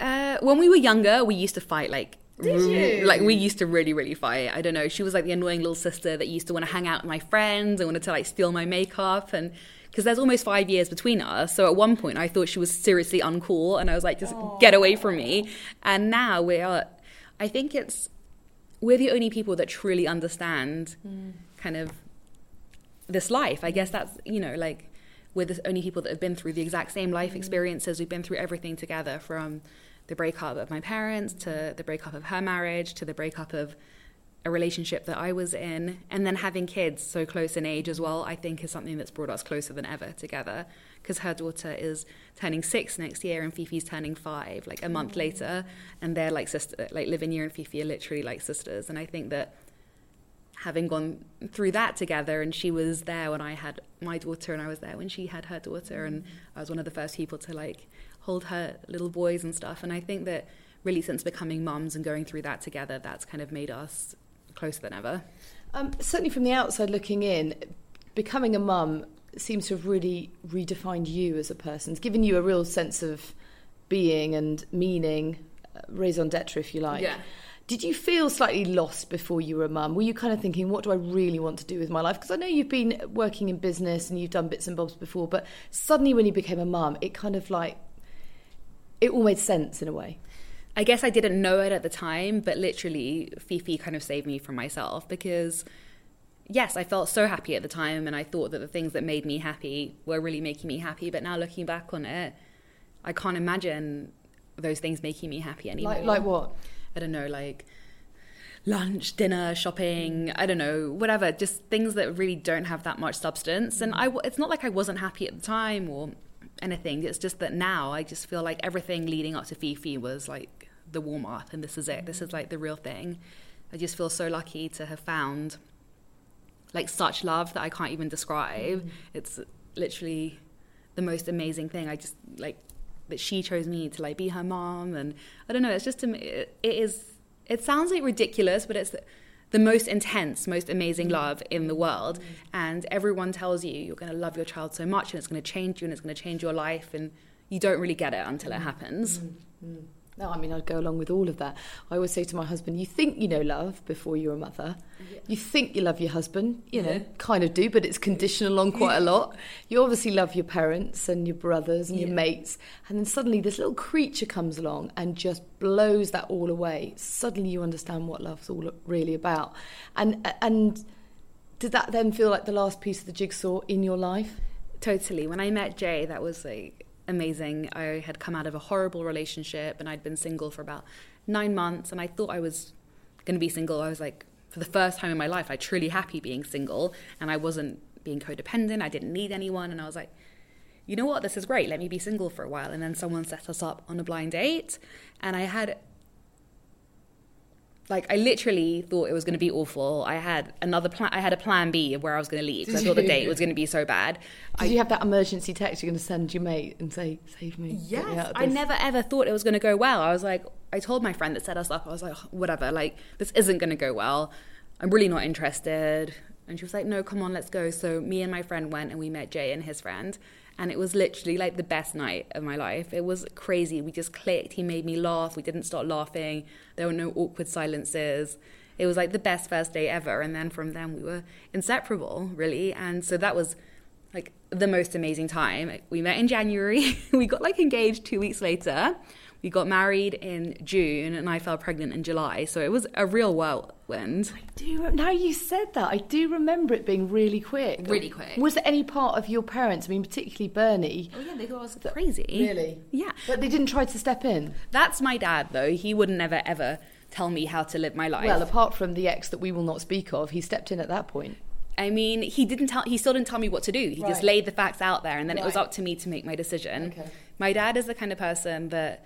Speaker 3: uh, when we were younger, we used to fight like.
Speaker 2: Mm, you?
Speaker 3: Like we used to really, really fight. I don't know. She was like the annoying little sister that used to want to hang out with my friends and wanted to like steal my makeup and because there's almost five years between us. So at one point, I thought she was seriously uncool, and I was like, just get away from me. And now we are. I think it's we're the only people that truly understand mm. kind of this life. I guess that's you know like we're the only people that have been through the exact same life mm. experiences. We've been through everything together from the breakup of my parents to the breakup of her marriage to the breakup of a relationship that I was in, and then having kids so close in age as well, I think is something that's brought us closer than ever together. Because her daughter is turning six next year, and Fifi's turning five, like a month mm. later, and they're like sister, like Lavinia and Fifi are literally like sisters. And I think that having gone through that together, and she was there when I had my daughter, and I was there when she had her daughter, and mm. I was one of the first people to like hold her little boys and stuff. And I think that really since becoming mums and going through that together, that's kind of made us closer than ever.
Speaker 2: Um, certainly, from the outside looking in, becoming a mum seems to have really redefined you as a person. It's given you a real sense of being and meaning, uh, raison d'etre, if you like.
Speaker 3: Yeah.
Speaker 2: Did you feel slightly lost before you were a mum? Were you kind of thinking, what do I really want to do with my life? Because I know you've been working in business and you've done bits and bobs before, but suddenly when you became a mum, it kind of like, it all made sense in a way.
Speaker 3: I guess I didn't know it at the time, but literally, Fifi kind of saved me from myself because, yes, I felt so happy at the time, and I thought that the things that made me happy were really making me happy. But now looking back on it, I can't imagine those things making me happy anymore.
Speaker 2: Like, like what?
Speaker 3: I don't know, like lunch, dinner, shopping, I don't know, whatever, just things that really don't have that much substance. And mm. I, w- it's not like I wasn't happy at the time or anything. It's just that now I just feel like everything leading up to Fifi was like the warm up and this is it. This is like the real thing. I just feel so lucky to have found like such love that I can't even describe. Mm-hmm. It's literally the most amazing thing. I just like that she chose me to like be her mom and I don't know, it's just to me it it is it sounds like ridiculous, but it's the, most intense, most amazing mm. love in the world. Mm. And everyone tells you you're going to love your child so much and it's going to change you and it's going to change your life. And you don't really get it until it mm. happens.
Speaker 2: No, I mean, I'd go along with all of that. I always say to my husband, you think you know love before you're a mother. You think you love your husband, you know,
Speaker 3: Yeah.
Speaker 2: kind of do, but it's conditional on quite a lot. You obviously love your parents and your brothers and your mates. And then suddenly this little creature comes along and just blows that all away. Suddenly you understand what love's all really about. And, and did that then feel like the last piece of the jigsaw in your life?
Speaker 3: Totally. When I met Jay, that was like amazing. I had come out of a horrible relationship and I'd been single for about nine months, and I thought I was going to be single. I was like, for the first time in my life, I truly happy being single, and I wasn't being codependent. I didn't need anyone, and I was like, you know what, this is great. Let me be single for a while. And then someone set us up on a blind date, and I had like I literally thought it was going to be awful. I had another plan. I had a plan B of where I was going to leave because I thought the date was going to be so bad.
Speaker 2: Did
Speaker 3: I,
Speaker 2: you have that emergency text you're going to send your mate and say, "Save me"? get me
Speaker 3: Yes, I never ever thought it was going to go well. I was like, I told my friend that set us up. I was like, "Oh, whatever, like this isn't going to go well. I'm really not interested. And she was like, no, come on, let's go. So me and my friend went and we met Jay and his friend. And it was literally like the best night of my life. It was crazy. We just clicked. He made me laugh. We didn't stop laughing. There were no awkward silences. It was like the best first day ever. And then from then we were inseparable, really. And so that was like the most amazing time. We met in January. we got like engaged two weeks later. We got married in June, and I fell pregnant in July. So it was a real whirlwind.
Speaker 2: I Do now you said that, I do remember it being really quick.
Speaker 3: Really quick.
Speaker 2: Was there any part of your parents, I mean, particularly Bernie?
Speaker 3: Oh yeah, they thought I was crazy.
Speaker 2: Really?
Speaker 3: Yeah.
Speaker 2: But they didn't try to step in.
Speaker 3: That's my dad, though. He would never ever ever tell me how to live my life.
Speaker 2: Well, apart from the ex that we will not speak of, he stepped in at that point.
Speaker 3: I mean, he didn't tell. He still didn't tell me what to do. He just laid the facts out there, and then it was up to me to make my decision.
Speaker 2: Okay.
Speaker 3: My dad is the kind of person that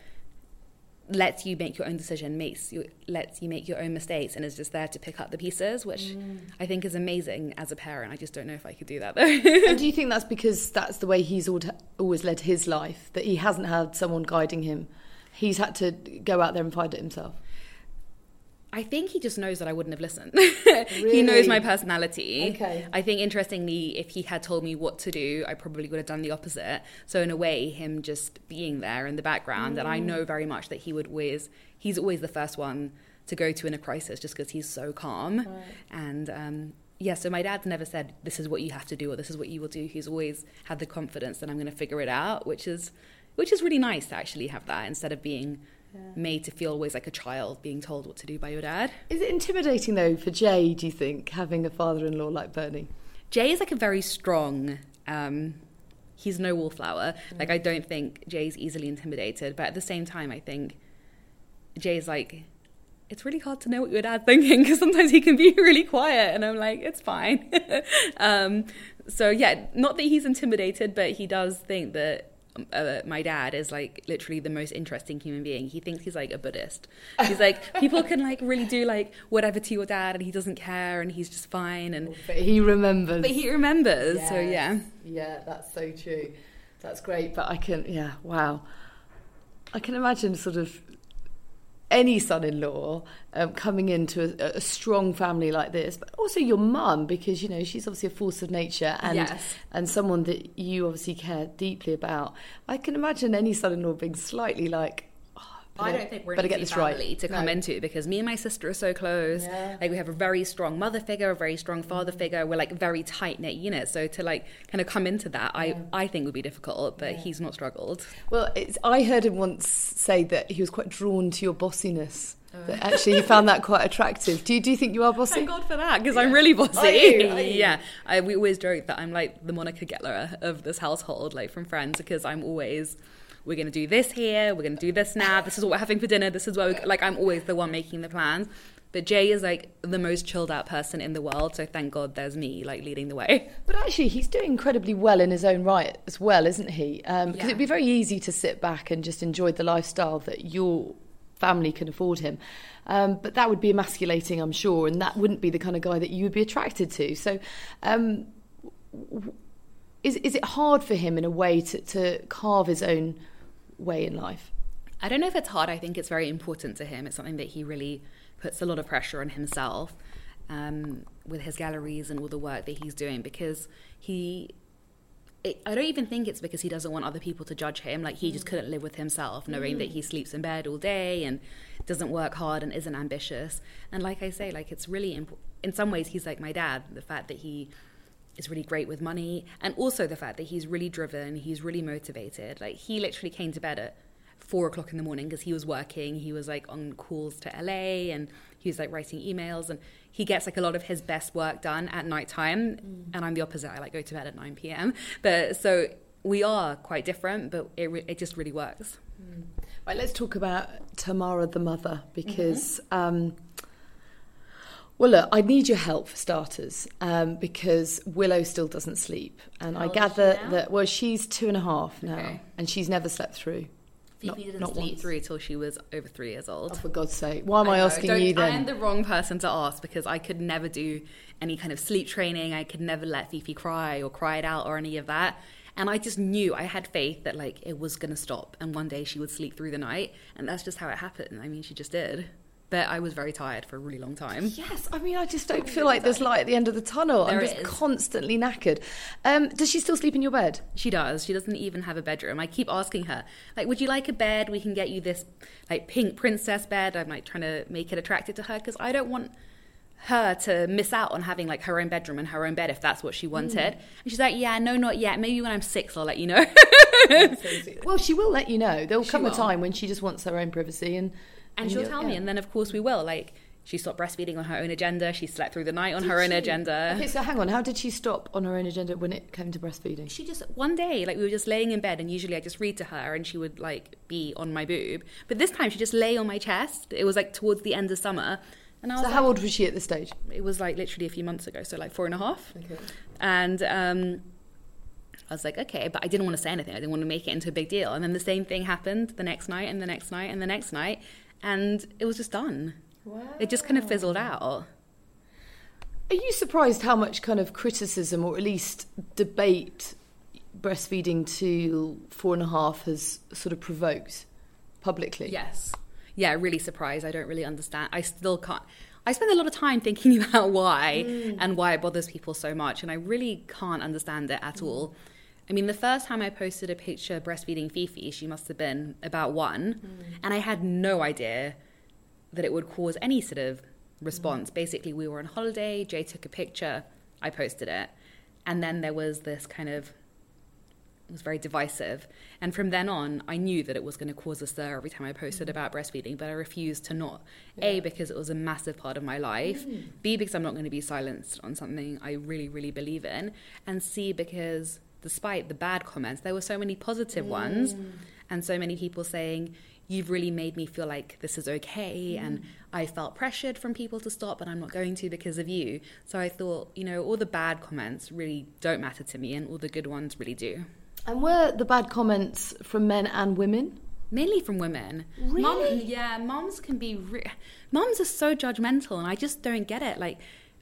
Speaker 3: lets you make your own decision, makes you lets you make your own mistakes, and is just there to pick up the pieces, which
Speaker 2: Mm.
Speaker 3: I think is amazing as a parent. I just don't know if I could do that though.
Speaker 2: and do you think that's because that's the way he's al- always led his life, that he hasn't had someone guiding him? He's had to go out there and find it himself.
Speaker 3: I think he just knows that I wouldn't have listened. he knows my personality.
Speaker 2: Okay.
Speaker 3: I think interestingly, if he had told me what to do, I probably would have done the opposite. So in a way, him just being there in the background, and I know very much that he would always, he's always the first one to go to in a crisis, just because he's so calm. Right. And um, yeah, so my dad's never said this is what you have to do or this is what you will do. He's always had the confidence that I'm going to figure it out, which is, which is really nice to actually have that instead of being. Made to feel always like a child being told what to do by your dad.
Speaker 2: Is it intimidating, though, for Jay, do you think, having a father in law like Bernie?
Speaker 3: Jay is like a very strong. Um, he's no wallflower. Like I don't think Jay's easily intimidated, but at the same time, I think Jay's like. It's really hard to know what your dad's thinking because sometimes he can be really quiet, and I'm like, it's fine. um, so yeah, not that he's intimidated, but he does think that uh, my dad is like literally the most interesting human being. He thinks he's like a Buddhist. He's like people can like really do like whatever to your dad, and he doesn't care, and he's just fine. And
Speaker 2: But he remembers.
Speaker 3: but he remembers, so yeah.
Speaker 2: Yeah, that's so true. That's great. But I can, yeah, wow. I can imagine sort of any son-in-law um, coming into a, a strong family like this, but also your mum because you know she's obviously a force of nature and
Speaker 3: Yes.
Speaker 2: and someone that you obviously care deeply about. I can imagine any son-in-law being slightly like. Oh,
Speaker 3: I don't think we're
Speaker 2: better get this right
Speaker 3: to come
Speaker 2: No.
Speaker 3: into because me and my sister are so close.
Speaker 2: Yeah.
Speaker 3: Like we have a very strong mother figure, a very strong father mm. figure. We're like very tight knit unit. So to like kind of come into that, I I think would be difficult. But he's not struggled.
Speaker 2: Well, it's, I heard him once say that he was quite drawn to your bossiness. Oh. That actually, he found that quite attractive. Do you, do you think you are bossy?
Speaker 3: Thank God for that because I'm really bossy.
Speaker 2: Are you? Are you?
Speaker 3: yeah, I, we always joke that I'm like the Monica Geller of this household, like from Friends, because I'm always. We're gonna do this here. We're gonna do this now. This is what we're having for dinner. This is what we like. I'm always the one making the plans. But Jay is like the most chilled out person in the world. So thank God there's me like leading the way.
Speaker 2: But actually, he's doing incredibly well in his own right as well, isn't he? Because
Speaker 3: Yeah.
Speaker 2: it'd be very easy to sit back and just enjoy the lifestyle that your family can afford him. Um, but that would be emasculating, I'm sure, and that wouldn't be the kind of guy that you would be attracted to. So, um, is is it hard for him in a way to, to carve his own way in life?
Speaker 3: I don't know if it's hard. I think it's very important to him. It's something that he really puts a lot of pressure on himself um, with his galleries and all the work that he's doing because he. It, I don't even think it's because he doesn't want other people to judge him. Like he just couldn't live with himself, knowing that he sleeps in bed all day and doesn't work hard and isn't ambitious. And like I say, like it's really imp- in some ways he's like my dad. The fact that he is really great with money and also the fact that he's really driven he's really motivated. Like he literally came to bed at four o'clock in the morning because he was working. He was like on calls to la and he was like writing emails and he gets like a lot of his best work done at night time and i'm the opposite. I like go to bed at 9 p.m but so we are quite different, but it re- it just really works.
Speaker 2: Right, let's talk about Tamara the mother because,
Speaker 3: Mm-hmm.
Speaker 2: um, well, look, I need your help for starters um, because Willow still doesn't sleep, and I
Speaker 3: old is she
Speaker 2: gather that well, she's two and a half now,
Speaker 3: Okay.
Speaker 2: and she's never slept through.
Speaker 3: Fifi
Speaker 2: Not-
Speaker 3: didn't
Speaker 2: not
Speaker 3: sleep
Speaker 2: once.
Speaker 3: through till she was over three years old.
Speaker 2: Oh, for God's sake, why am I,
Speaker 3: know,
Speaker 2: asking you
Speaker 3: I am the wrong person to ask because I could never do any kind of sleep training. I could never let Fifi cry or cry it out or any of that. And I just knew I had faith that like it was going to stop and one day she would sleep through the night. And that's just how it happened. I mean, she just did. But I was very tired for a really long time.
Speaker 2: Yes, I mean, I just don't feel like there's light at the end of the tunnel. I'm just constantly knackered. Um, does she still sleep in your bed?
Speaker 3: She does. She doesn't even have a bedroom. I keep asking her, like, would you like a bed? We can get you this, like, pink princess bed. I'm like trying to make it attractive to her because I don't want her to miss out on having like her own bedroom and her own bed if that's what she wanted. And she's like, yeah, no, not yet. Maybe when I'm six, I'll let you know.
Speaker 2: Well, she will let you know. There'll
Speaker 3: She
Speaker 2: come a time when she just wants her own privacy, and
Speaker 3: and she'll tell me. And then, of course, we will. Like, she stopped breastfeeding on her own agenda. She slept through the night on her own agenda.
Speaker 2: Okay, so hang on. How did she stop on her own agenda when it came to breastfeeding?
Speaker 3: she just one day like we were just laying in bed and usually i just read to her and she would like be on my boob but this time she just lay on my chest it was like towards the end of summer and i was
Speaker 2: So
Speaker 3: like,
Speaker 2: how old was she at this stage?
Speaker 3: it was like literally a few months ago so like four and a half Okay. and um I was like, okay, but I didn't want to say anything. I didn't want to make it into a big deal. And then the same thing happened the next night, and the next night, and the next night, and it was just done. It just kind of fizzled out.
Speaker 2: Are you surprised how much kind of criticism, or at least debate, breastfeeding to four and a half has sort of provoked publicly?
Speaker 3: Yes. Yeah, really surprised. I don't really understand. I still can't. I spend a lot of time thinking about why mm. and why it bothers people so much, and I really can't understand it at mm. all. I mean, the first time I posted a picture breastfeeding Fifi, she must have been about one, mm. and I had no idea that it would cause any sort of response. Mm. Basically, we were on holiday, Jay took a picture, I posted it, and then there was this kind of it was very divisive. And from then on, I knew that it was going to cause a stir every time I posted mm. about breastfeeding, but I refused to not. A, because it was a massive part of my life. B, because I'm not going to be silenced on something I really, really believe in. And C, because despite the bad comments, there were so many positive ones mm. and so many people saying, You've really made me feel like this is okay. Mm. And I felt pressured from people to stop, and I'm not going to because of you. So I thought, you know, all the bad comments really don't matter to me, and all the good ones really do.
Speaker 2: And were the bad comments from men and women?
Speaker 3: Mainly from women.
Speaker 2: Really?
Speaker 3: Mom, yeah, moms can be. Re- moms are so judgmental, and I just don't get it. Like,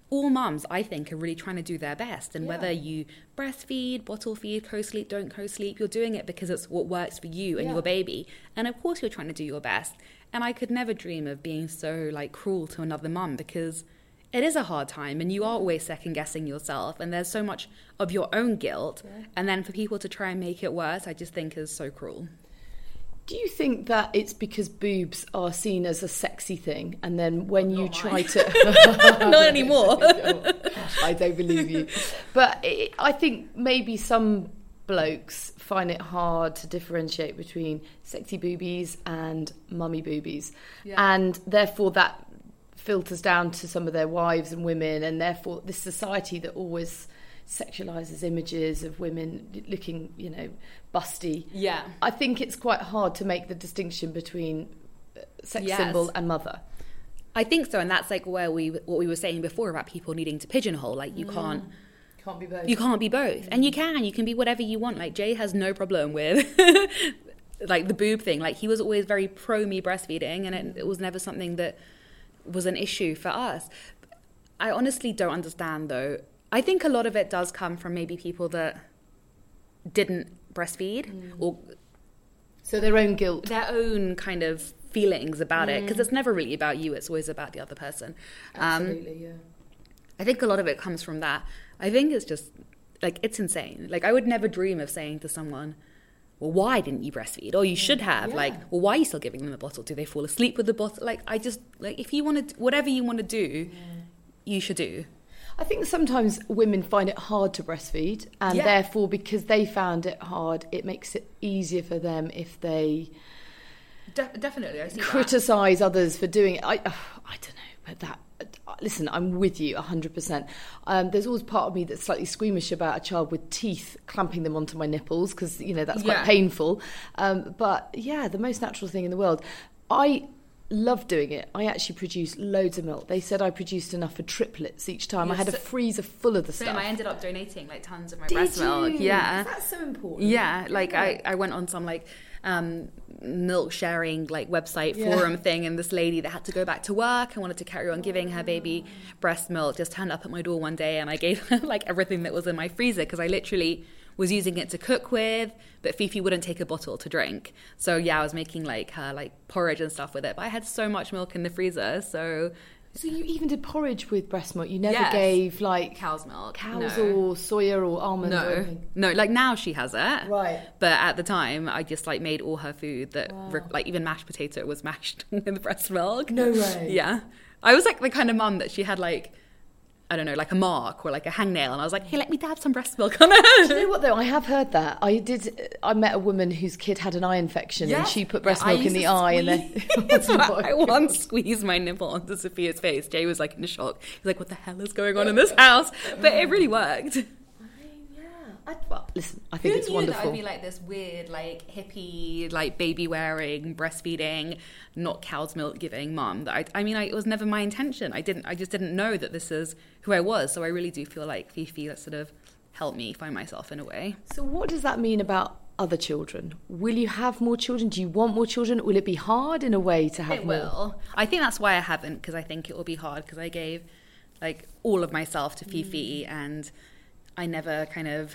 Speaker 3: all mums, I think, are really trying to do their best. And whether you breastfeed, bottle feed, co sleep, don't co sleep, you're doing it because it's what works for you and
Speaker 2: Yeah.
Speaker 3: your baby. And of course, you're trying to do your best. And I could never dream of being so like cruel to another mum because it is a hard time and you are always second guessing yourself and there's so much of your own guilt and then for people to try and make it worse i just think is so cruel
Speaker 2: Do you think that it's because boobs are seen as a sexy thing, and then when you try to
Speaker 3: not anymore
Speaker 2: I don't believe you. But it, I think maybe some blokes find it hard to differentiate between sexy boobies and mummy boobies. And therefore that filters down to some of their wives and women and therefore this society that always sexualizes images of women looking, you know, busty.
Speaker 3: yeah
Speaker 2: I think it's quite hard to make the distinction between uh, sex
Speaker 3: Yes.
Speaker 2: symbol and mother.
Speaker 3: I think so, and that's like where we what we were saying before about people needing to pigeonhole. Like you can't
Speaker 2: Can't be both.
Speaker 3: you can't be both, and you can you can be whatever you want. Like Jay has no problem with like the boob thing. Like he was always very pro me breastfeeding, and it, it was never something that was an issue for us. I honestly don't understand though. I think a lot of it does come from maybe people that didn't breastfeed mm. or
Speaker 2: so their own guilt.
Speaker 3: their own kind of feelings about it because mm. it's never really about you it's always about the other person. Um,
Speaker 2: yeah.
Speaker 3: i think a lot of it comes from that. I think it's just like it's insane. Like i would never dream of saying to someone well why didn't you breastfeed? Or you mm. should have like well why are you still giving them the bottle? Do they fall asleep with the bottle? Like i just like if you want to whatever you want to do you should do
Speaker 2: I think sometimes women find it hard to breastfeed, and
Speaker 3: Yeah.
Speaker 2: therefore, because they found it hard, it makes it easier for them if they
Speaker 3: De- definitely i see
Speaker 2: criticise others for doing it. I, I don't know, but that listen, I'm with you 100%. Um, there's always part of me that's slightly squeamish about a child with teeth clamping them onto my nipples because, you know, that's quite
Speaker 3: Yeah.
Speaker 2: painful. Um, but yeah, the most natural thing in the world. I love doing it. I actually produced loads of milk. They said I produced enough for triplets each time. I had a freezer full of the
Speaker 3: Same,
Speaker 2: stuff.
Speaker 3: I ended up donating like tons of my
Speaker 2: Did
Speaker 3: breast milk. Yeah.
Speaker 2: That's so important.
Speaker 3: Yeah, like I, I went on some like um, milk sharing like website
Speaker 2: Yeah.
Speaker 3: forum thing, and this lady that had to go back to work and wanted to carry on giving her baby breast milk just turned up at my door one day, and I gave her like everything that was in my freezer because I literally was using it to cook with, but Fifi wouldn't take a bottle to drink. So yeah, I was making like her like porridge and stuff with it, but I had so much milk in the freezer, so
Speaker 2: So you even did porridge with breast milk. You never
Speaker 3: Yes.
Speaker 2: gave like
Speaker 3: cow's milk,
Speaker 2: cows
Speaker 3: no.
Speaker 2: or soya or almonds or
Speaker 3: No,
Speaker 2: anything.
Speaker 3: no. Like now she has it,
Speaker 2: Right.
Speaker 3: But at the time, I just like made all her food that, re- like even mashed potato was mashed with breast milk.
Speaker 2: No way.
Speaker 3: Yeah, I was like the kind of mum that she had like, I don't know, like a mark or like a hangnail, and I was like, hey, let me dab some breast milk on
Speaker 2: Do
Speaker 3: it.
Speaker 2: you know what though? I have heard that. I did. I met a woman whose kid had an eye infection, and she put breast
Speaker 3: Yeah,
Speaker 2: milk in the eye, and then
Speaker 3: squeeze- I once squeezed my nipple onto Sophia's face. Jay was like in a shock. He's like, "What the hell is going on in this house?" But it really worked.
Speaker 2: I, well, listen, I think
Speaker 3: Who
Speaker 2: it's
Speaker 3: knew
Speaker 2: wonderful.
Speaker 3: that I'd be like this weird, like hippie, like baby wearing, breastfeeding, not cow's milk giving mum? That I, I mean, I, it was never my intention. I didn't. I just didn't know that this is who I was. So I really do feel like Fifi that sort of helped me find myself in a way.
Speaker 2: so, what does that mean about other children? Will you have more children? Do you want more children? Will it be hard in a way to have
Speaker 3: It
Speaker 2: more?
Speaker 3: will. I think that's why I haven't because I think it will be hard because I gave like all of myself to Fifi
Speaker 2: Mm.
Speaker 3: and I never kind of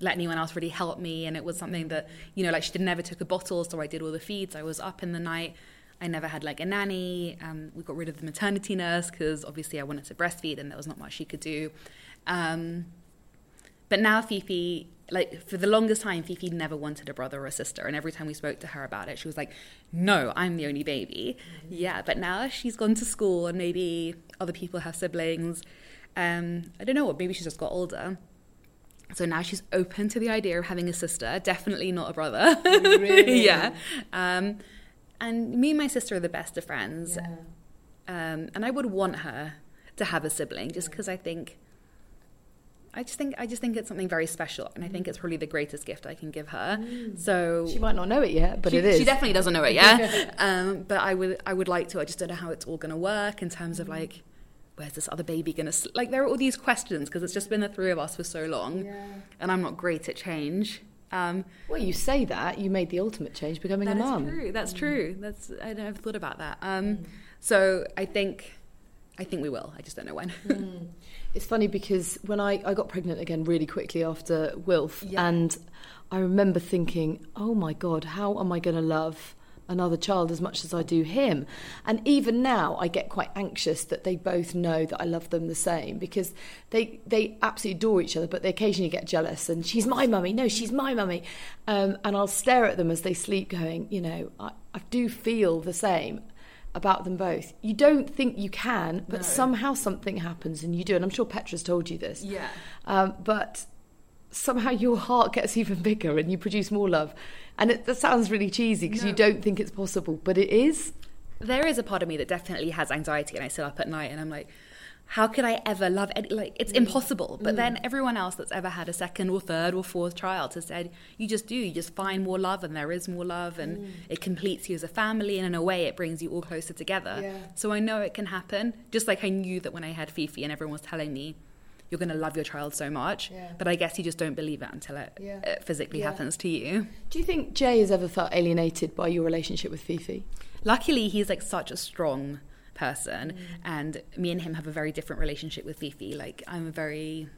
Speaker 3: let anyone else really help me and it was something that you know like she never took a bottle so I did all the feeds I was up in the night I never had like a nanny um, we got rid of the maternity nurse because obviously I wanted to breastfeed and there was not much she could do um, but now Fifi, like for the longest time, Fifi never wanted a brother or a sister. And every time we spoke to her about it, she was like, no, I'm the only baby. Yeah, but now she's gone to school and maybe other people have siblings. Um, I don't know what, maybe she's just got older. So now she's open to the idea of having a sister, definitely not a brother.
Speaker 2: Really?
Speaker 3: yeah. Um, and me and my sister are the best of friends. Um, and I would want her to have a sibling just because I think I just think I just think it's something very special, and I think it's probably the greatest gift I can give her. So
Speaker 2: She might not know it yet, but
Speaker 3: she,
Speaker 2: it is.
Speaker 3: she definitely doesn't know it, yeah. um, but I would I would like to. I just don't know how it's all going to work in terms of like where's this other baby going to like there are all these questions because it's just been the three of us for so long, and I'm not great at change. Um,
Speaker 2: Well, you say that you made the ultimate change, becoming a mum.
Speaker 3: true. That's true. That's I never thought about that. Um, So I think I think we will. I just don't know when.
Speaker 2: It's funny because when I, I got pregnant again really quickly after Wilf,
Speaker 3: Yeah.
Speaker 2: and I remember thinking, oh my God, how am I going to love another child as much as I do him? And even now, I get quite anxious that they both know that I love them the same because they, they absolutely adore each other, but they occasionally get jealous and she's my mummy, no, she's my mummy. Um, and I'll stare at them as they sleep, going, you know, I, I do feel the same about them both. You don't think you can, but somehow something happens and you do. And I'm sure Petra's told you this.
Speaker 3: Yeah.
Speaker 2: Um, but somehow your heart gets even bigger and you produce more love. And it, that sounds really cheesy because you don't think it's possible, but it is.
Speaker 3: there is a part of me that definitely has anxiety and I sit up at night and I'm like how could I ever love any like it's mm. impossible. But mm. then everyone else that's ever had a second or third or fourth child has said you just do you just find more love and there is more love and mm. it completes you as a family and in a way it brings you all closer together.
Speaker 2: Yeah.
Speaker 3: so I know it can happen. Just like I knew that when I had Fifi and everyone was telling me you're going to love your child so much
Speaker 2: Yeah.
Speaker 3: but I guess you just don't believe it until it,
Speaker 2: Yeah.
Speaker 3: it physically
Speaker 2: Yeah.
Speaker 3: happens to you
Speaker 2: Do you think Jay has ever felt alienated by your relationship with Fifi?
Speaker 3: luckily he's like such a strong person mm. and me and him have a very different relationship with fifi like i'm a very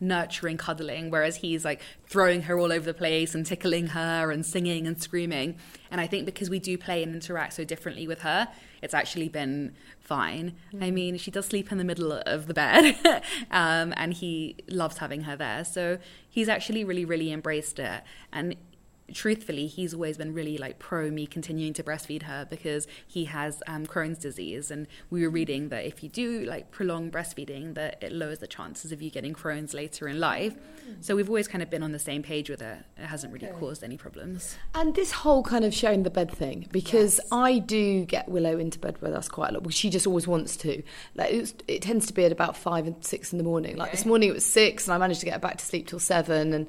Speaker 3: nurturing cuddling whereas he's like throwing her all over the place and tickling her and singing and screaming. And i think because we do play and interact so differently with her it's actually been fine. I mean she does sleep in the middle of the bed um, and he loves having her there. So he's actually really really embraced it. And truthfully, he's always been really like pro me continuing to breastfeed her because he has um, Crohn's disease, and we were reading that if you do like prolong breastfeeding, that it lowers the chances of you getting Crohn's later in life. So we've always kind of been on the same page with it. It hasn't really okay. caused any problems.
Speaker 2: And this whole kind of sharing the bed thing, because yes. I do get Willow into bed with us quite a lot. Well, she just always wants to. Like it tends to be at about five and six in the morning. Like okay. this morning it was six, and I managed to get her back to sleep till seven, and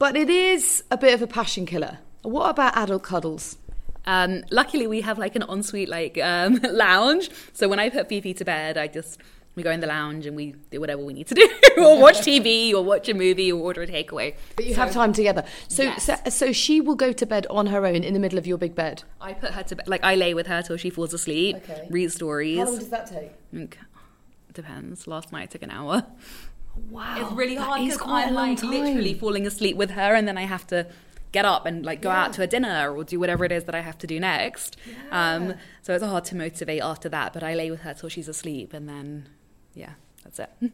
Speaker 2: but it is a bit of a passion killer. What about adult cuddles?
Speaker 3: Um, luckily, we have like an ensuite like um, lounge. So when I put Fifi to bed, I just we go in the lounge and we do whatever we need to do, or watch TV, or watch a movie, or order a takeaway.
Speaker 2: But you so, have time together. So, yes. so, so she will go to bed on her own in the middle of your big bed.
Speaker 3: I put her to bed. Like I lay with her till she falls asleep. Okay. Read stories. How
Speaker 2: long does that take?
Speaker 3: Depends. Last night took an hour.
Speaker 2: Wow,
Speaker 3: it's really hard because I'm like time. literally falling asleep with her, and then I have to get up and like go yeah. out to a dinner or do whatever it is that I have to do next. Yeah. Um, so it's hard to motivate after that. But I lay with her till she's asleep, and then yeah, that's it.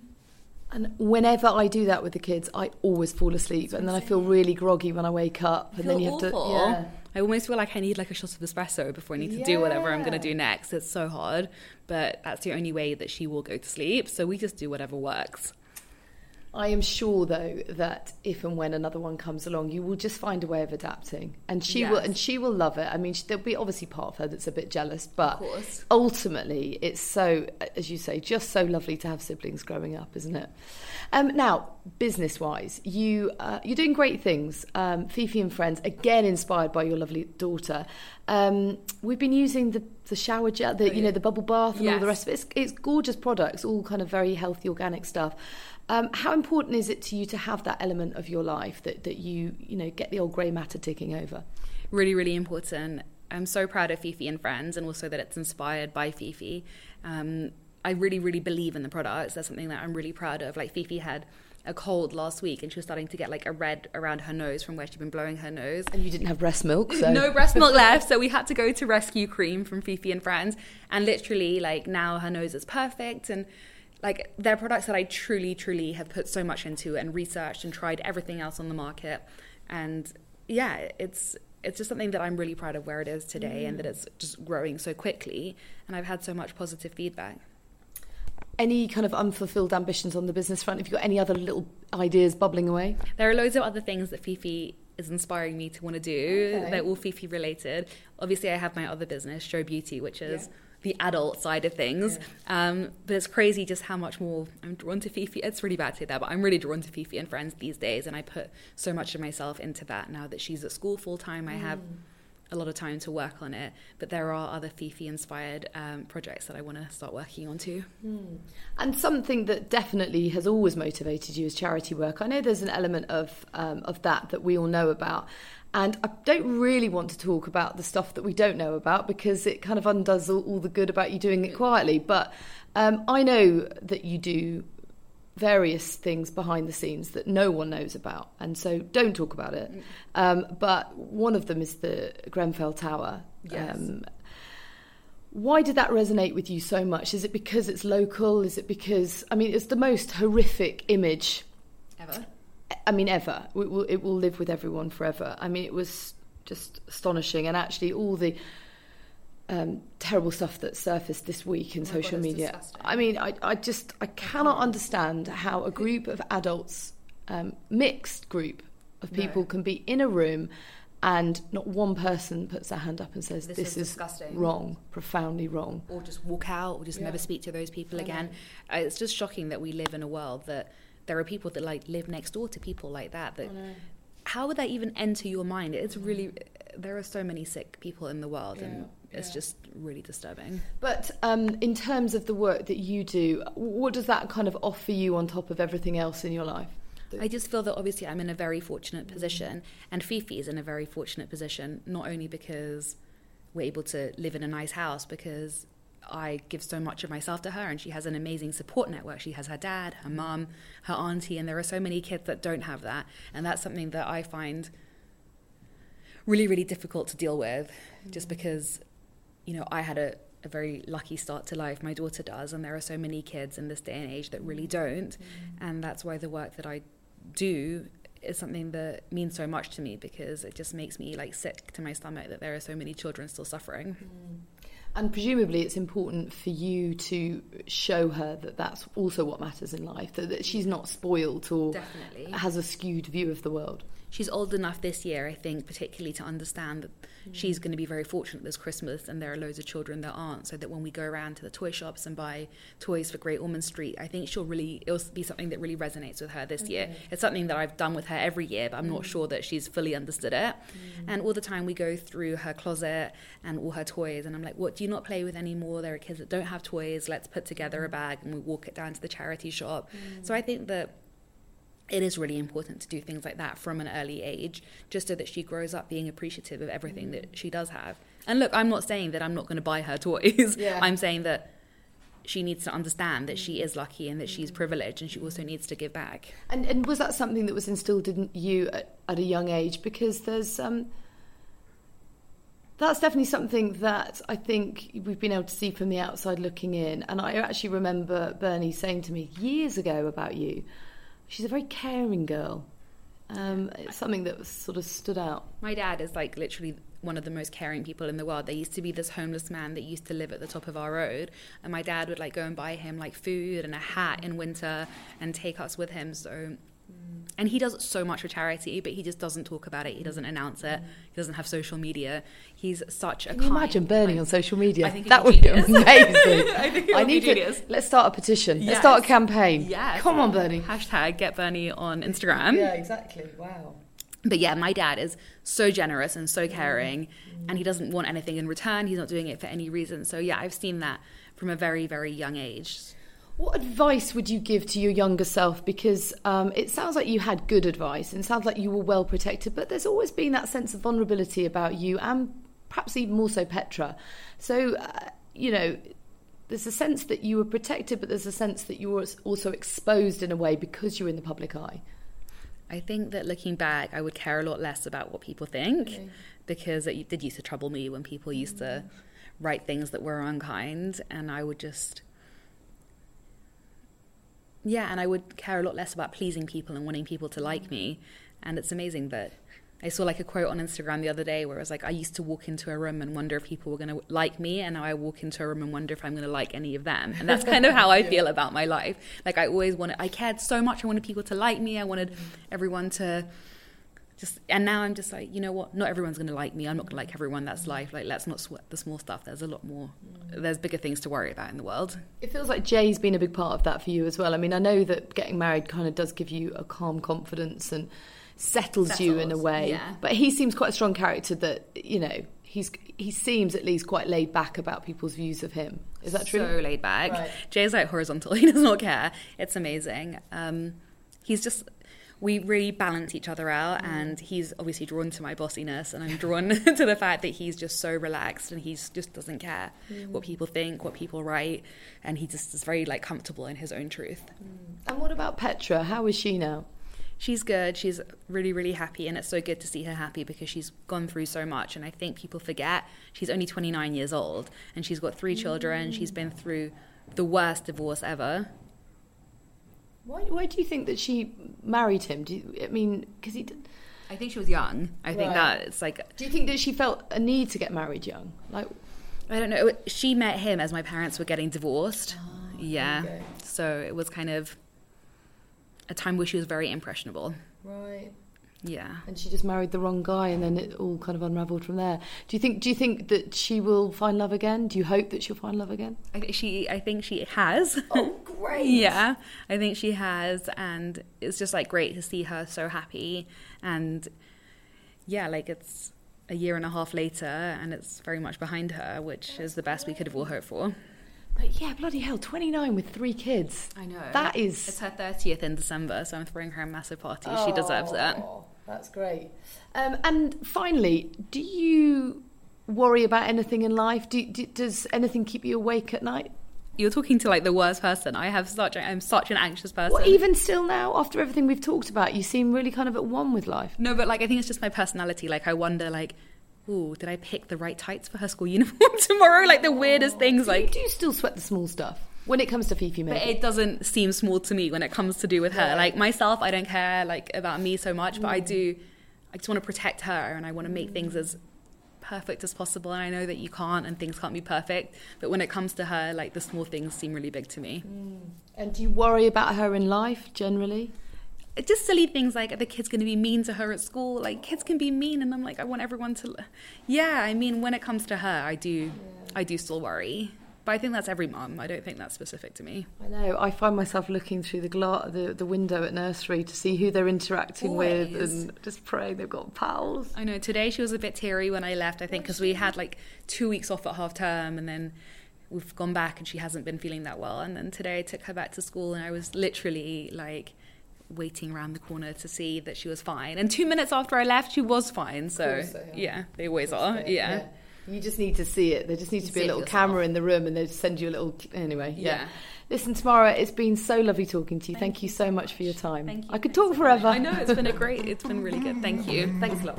Speaker 2: And whenever I do that with the kids, I always fall asleep, and then I feel really groggy when I wake up. And then you have
Speaker 3: awful. to, yeah. I almost feel like I need like a shot of espresso before I need to yeah. do whatever I'm going to do next. It's so hard, but that's the only way that she will go to sleep. So we just do whatever works.
Speaker 2: I am sure though that if and when another one comes along, you will just find a way of adapting, and she yes. will, and she will love it. I mean, there'll be obviously part of her that's a bit jealous, but ultimately, it's so, as you say, just so lovely to have siblings growing up, isn't it? Um, now, business-wise, you uh, you're doing great things. Um, Fifi and friends, again inspired by your lovely daughter. Um, we've been using the the shower gel, the, you know, the bubble bath and yes. all the rest of it. It's, it's gorgeous products, all kind of very healthy, organic stuff. Um, how important is it to you to have that element of your life that, that you, you know, get the old grey matter ticking over?
Speaker 3: Really, really important. I'm so proud of Fifi and Friends and also that it's inspired by Fifi. Um, I really, really believe in the products. That's something that I'm really proud of. Like Fifi had a cold last week and she was starting to get like a red around her nose from where she'd been blowing her nose.
Speaker 2: And you didn't have breast milk, so
Speaker 3: no breast milk left, so we had to go to rescue cream from Fifi and Friends. And literally, like now her nose is perfect and like they're products that I truly, truly have put so much into and researched and tried everything else on the market. And yeah, it's it's just something that I'm really proud of where it is today mm. and that it's just growing so quickly. And I've had so much positive feedback.
Speaker 2: Any kind of unfulfilled ambitions on the business front? Have you got any other little ideas bubbling away?
Speaker 3: There are loads of other things that Fifi is inspiring me to want to do. Okay. They're all Fifi related. Obviously, I have my other business, Show Beauty, which is. Yeah the adult side of things. Yeah. Um, but it's crazy just how much more I'm drawn to Fifi. It's really bad to say that, but I'm really drawn to Fifi and friends these days. And I put so much of myself into that now that she's at school full time. I mm. have a lot of time to work on it. But there are other Fifi inspired um, projects that I want to start working on too.
Speaker 2: Mm. And something that definitely has always motivated you is charity work. I know there's an element of um, of that that we all know about. And I don't really want to talk about the stuff that we don't know about because it kind of undoes all, all the good about you doing it quietly. But um, I know that you do various things behind the scenes that no one knows about, and so don't talk about it. Mm. Um, but one of them is the Grenfell Tower.
Speaker 3: Yes. Um,
Speaker 2: why did that resonate with you so much? Is it because it's local? Is it because I mean it's the most horrific image
Speaker 3: ever?
Speaker 2: I mean, ever. It will, it will live with everyone forever. I mean, it was just astonishing. And actually, all the um, terrible stuff that surfaced this week in oh social God, media. Disgusting. I mean, I, I just I cannot understand how a group of adults, um, mixed group of people, no. can be in a room and not one person puts their hand up and says this, this is, is wrong, profoundly wrong,
Speaker 3: or just walk out, or just yeah. never speak to those people again. Uh, it's just shocking that we live in a world that there are people that like live next door to people like that that how would that even enter your mind? It's really there are so many sick people in the world yeah, and it's yeah. just really disturbing.
Speaker 2: But um, in terms of the work that you do what does that kind of offer you on top of everything else in your life?
Speaker 3: I just feel that obviously I'm in a very fortunate position, and Fifi is in a very fortunate position, not only because we're able to live in a nice house, because I give so much of myself to her, and she has an amazing support network. She has her dad, her mum, her auntie, and there are so many kids that don't have that. And that's something that I find really, really difficult to deal with mm-hmm. just because, you know, I had a, a, very lucky start to life. My daughter does, and there are so many kids in this day and age that really don't. Mm-hmm. And that's why the work that I do is something that means so much to me because it just makes me like sick to my stomach that there are so many children still suffering.
Speaker 2: And presumably, it's important for you to show her that that's also what matters in life, that, that she's not spoilt or
Speaker 3: Definitely.
Speaker 2: has a skewed view of the world.
Speaker 3: She's old enough this year, I think, particularly to understand that she's mm. going to be very fortunate this Christmas and there are loads of children that aren't. So that when we go around to the toy shops and buy toys for Great Ormond Street, I think she'll really, it'll be something that really resonates with her this year. It's something that I've done with her every year, but I'm not mm. sure that she's fully understood it. Mm. And all the time we go through her closet and all her toys, and I'm like, what do you not play with anymore? There are kids that don't have toys. Let's put together a bag and we walk it down to the charity shop. So I think that it is really important to do things like that from an early age, just so that she grows up being appreciative of everything that she does have. And look, I'm not saying that I'm not going to buy her toys.
Speaker 2: Yeah.
Speaker 3: I'm saying that she needs to understand that she is lucky and that she's privileged, and she also needs to give back.
Speaker 2: And, and was that something that was instilled in you at, at a young age? Because there's um, that's definitely something that I think we've been able to see from the outside looking in. And I actually remember Bernie saying to me years ago about you, she's a very caring girl. Um, it's something that sort of stood out.
Speaker 3: My dad is like literally one of the most caring people in the world. There used to be this homeless man that used to live at the top of our road, and my dad would like go and buy him like food and a hat in winter and take us with him. So, and he does so much for charity, but he just doesn't talk about it. He doesn't announce it. He doesn't have social media. He's such a.
Speaker 2: Can you
Speaker 3: kind,
Speaker 2: imagine Bernie
Speaker 3: like-
Speaker 2: on social media?
Speaker 3: I think
Speaker 2: that
Speaker 3: he'd be
Speaker 2: amazing.
Speaker 3: I think
Speaker 2: I
Speaker 3: would be
Speaker 2: need to
Speaker 3: genius.
Speaker 2: let's start a petition. Let's start a campaign.
Speaker 3: Yeah,
Speaker 2: Come on, Bernie.
Speaker 3: Hashtag get Bernie on Instagram.
Speaker 2: Yeah, exactly. Wow.
Speaker 3: But yeah, my dad is so generous and
Speaker 2: Mm.
Speaker 3: so caring, and he doesn't want anything in return. He's not doing it for any reason. So yeah, I've seen that from a very, very young age.
Speaker 2: What advice would you give to your younger self? Because um, it sounds like you had good advice and it sounds like you were well protected, but there's always been that sense of vulnerability about you and perhaps even more so Petra. So, uh, you know, there's a sense that you were protected, but there's a sense that you were also exposed in a way because you're in the public eye.
Speaker 3: I think that looking back, I would care a lot less about what people think because it did used to trouble me when people used to write things that were unkind, and I would just. Yeah, and I would care a lot less about pleasing people and wanting people to like me. And it's amazing that I saw like a quote on Instagram the other day where it was like, I used to walk into a room and wonder if people were going to like me, and now I walk into a room and wonder if I'm going to like any of them. And that's kind of how I feel about my life. Like I always wanted, I cared so much. I wanted people to like me. I wanted everyone to just, and now I'm just like, you know what? Not everyone's going to like me. I'm not going to like everyone. That's life. Like let's not sweat the small stuff. There's a lot more. There's bigger things to worry about in the world.
Speaker 2: It feels like Jay's been a big part of that for you as well. I mean, I know that getting married kind of does give you a calm confidence and settles, you in a way.
Speaker 3: yeah.
Speaker 2: But he seems quite a strong character that, you know, he's he seems at least quite laid back about people's views of him. Is that true?
Speaker 3: So laid back.
Speaker 2: Right.
Speaker 3: Jay's like horizontal. He does not care. It's amazing. Um, he's just. We really balance each other out, mm. and he's obviously drawn to my bossiness, and I'm drawn to the fact that he's just so relaxed and he just doesn't care mm. what people think, what people write, and he just is very like comfortable in his own truth. Mm.
Speaker 2: And what about Petra? How is she now?
Speaker 3: She's good. She's really, really happy, and it's so good to see her happy because she's gone through so much. And I think people forget she's only 29 years old, and she's got three children. She's been through the worst divorce ever.
Speaker 2: Why, why do you think that she married him? Do you, I mean, because he. Did,
Speaker 3: I think she was young. I think
Speaker 2: Right.
Speaker 3: that it's like
Speaker 2: do you think that she felt a need to get married young? Like,
Speaker 3: I don't know. She met him as my parents were getting divorced. Ah, yeah,
Speaker 2: okay.
Speaker 3: so it was kind of a time where she was very impressionable.
Speaker 2: right.
Speaker 3: Yeah.
Speaker 2: and she just married the wrong guy and then it all kind of unraveled from there do you think do you think that she will find love again do you hope that she'll find love again
Speaker 3: I think she. I think she has.
Speaker 2: oh great
Speaker 3: Yeah, I think she has, and it's just like great to see her so happy. And yeah, like it's a year and a half later, and it's very much behind her, which is the best we could have all hoped for.
Speaker 2: But yeah bloody hell 29 with three kids
Speaker 3: I know
Speaker 2: That is.
Speaker 3: It's her thirtieth in December, so I'm throwing her a massive party. She deserves it.
Speaker 2: Oh, that's great um, and finally do you worry about anything in life do, do, does anything keep you awake at night
Speaker 3: You're talking to like the worst person. I have such. I'm such an anxious person.
Speaker 2: well even still now after everything we've talked about you seem really kind of at one with life
Speaker 3: No, but like I think it's just my personality. Like I wonder, like, ooh, did I pick the right tights for her school uniform tomorrow? Like the weirdest things.
Speaker 2: do you,
Speaker 3: Like
Speaker 2: do you still sweat the small stuff
Speaker 4: When it comes to Fifi, maybe.
Speaker 3: But it doesn't seem small to me when it comes to do with her. Like myself, I don't care like about me so much, but I
Speaker 4: Mm.
Speaker 3: do. I just want to protect her, and I want to make things as perfect as possible. And I know that you can't, and things can't be perfect. But when it comes to her, like the small things seem really big to me.
Speaker 4: and do you worry about her in life generally?
Speaker 3: Just silly things like the kids going to be mean to her at school? Like kids can be mean, and I'm like, I want everyone to. Yeah, I mean, when it comes to her, I do, I do still worry. But I think that's every mum. I don't think that's specific to me.
Speaker 4: I know. I find myself looking through the gla- the, the window at nursery to see who they're interacting with and just praying they've got pals.
Speaker 3: I know today she was a bit teary when I left. I think because we had like two weeks off at half term, and then we've gone back, and she hasn't been feeling that well. And then today I took her back to school, and I was literally like waiting around the corner to see that she was fine. And two minutes after I left, she was fine. So
Speaker 4: course they
Speaker 3: yeah, they always are. Yeah.
Speaker 4: You just need to see it. There just needs to be a little camera in the room and they send you a little. Anyway, yeah.
Speaker 3: Yeah.
Speaker 4: Listen, Tamara, it's been so lovely talking to you. Thank, you so much for your time.
Speaker 3: Thank you.
Speaker 4: I could
Speaker 3: Thanks
Speaker 4: talk
Speaker 3: so
Speaker 4: forever.
Speaker 3: much. I know it's been a great. It's been really good. Thank you. Thanks a lot.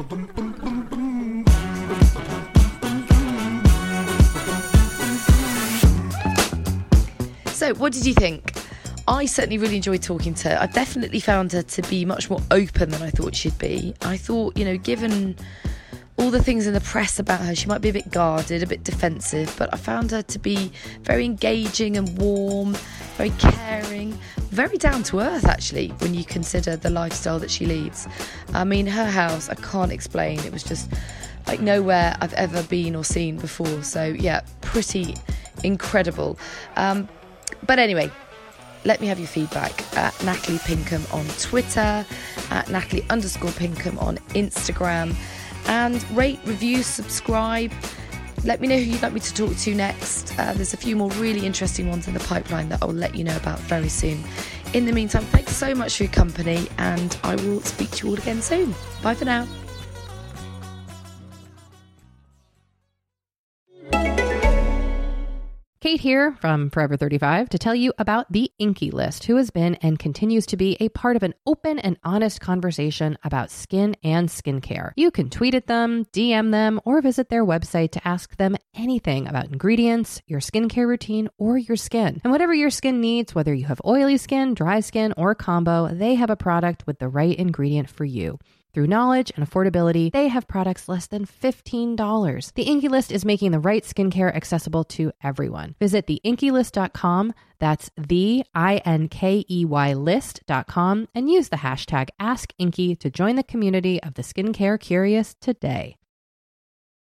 Speaker 2: So, what did you think? I certainly really enjoyed talking to her. I definitely found her to be much more open than I thought she'd be. I thought, you know, given all the things in the press about her, she might be a bit guarded, a bit defensive, but I found her to be very engaging and warm, very caring, very down to earth actually, when you consider the lifestyle that she leads. I mean, her house, I can't explain. It was just like nowhere I've ever been or seen before. So, yeah, pretty incredible. Um, but anyway, let me have your feedback at Natalie Pinkham on Twitter, at Natalie underscore Pinkham on Instagram, and rate, review, subscribe. Let me know who you'd like me to talk to next. Uh, there's a few more really interesting ones in the pipeline that I'll let you know about very soon. In the meantime, thanks so much for your company, and I will speak to you all again soon. Bye for now.
Speaker 1: Kate here from Forever 35 to tell you about the INKEY List, who has been and continues to be a part of an open and honest conversation about skin and skincare. You can tweet at them, DM them, or visit their website to ask them anything about ingredients, your skincare routine, or your skin. And whatever your skin needs, whether you have oily skin, dry skin, or combo, they have a product with the right ingredient for you. Through knowledge and affordability, they have products less than $15. The INKEY List is making the right skincare accessible to everyone. Visit theinkeylist.com, that's the I-N-K-E-Y list.com, and use the hashtag AskINKEY to join the community of the skincare curious today.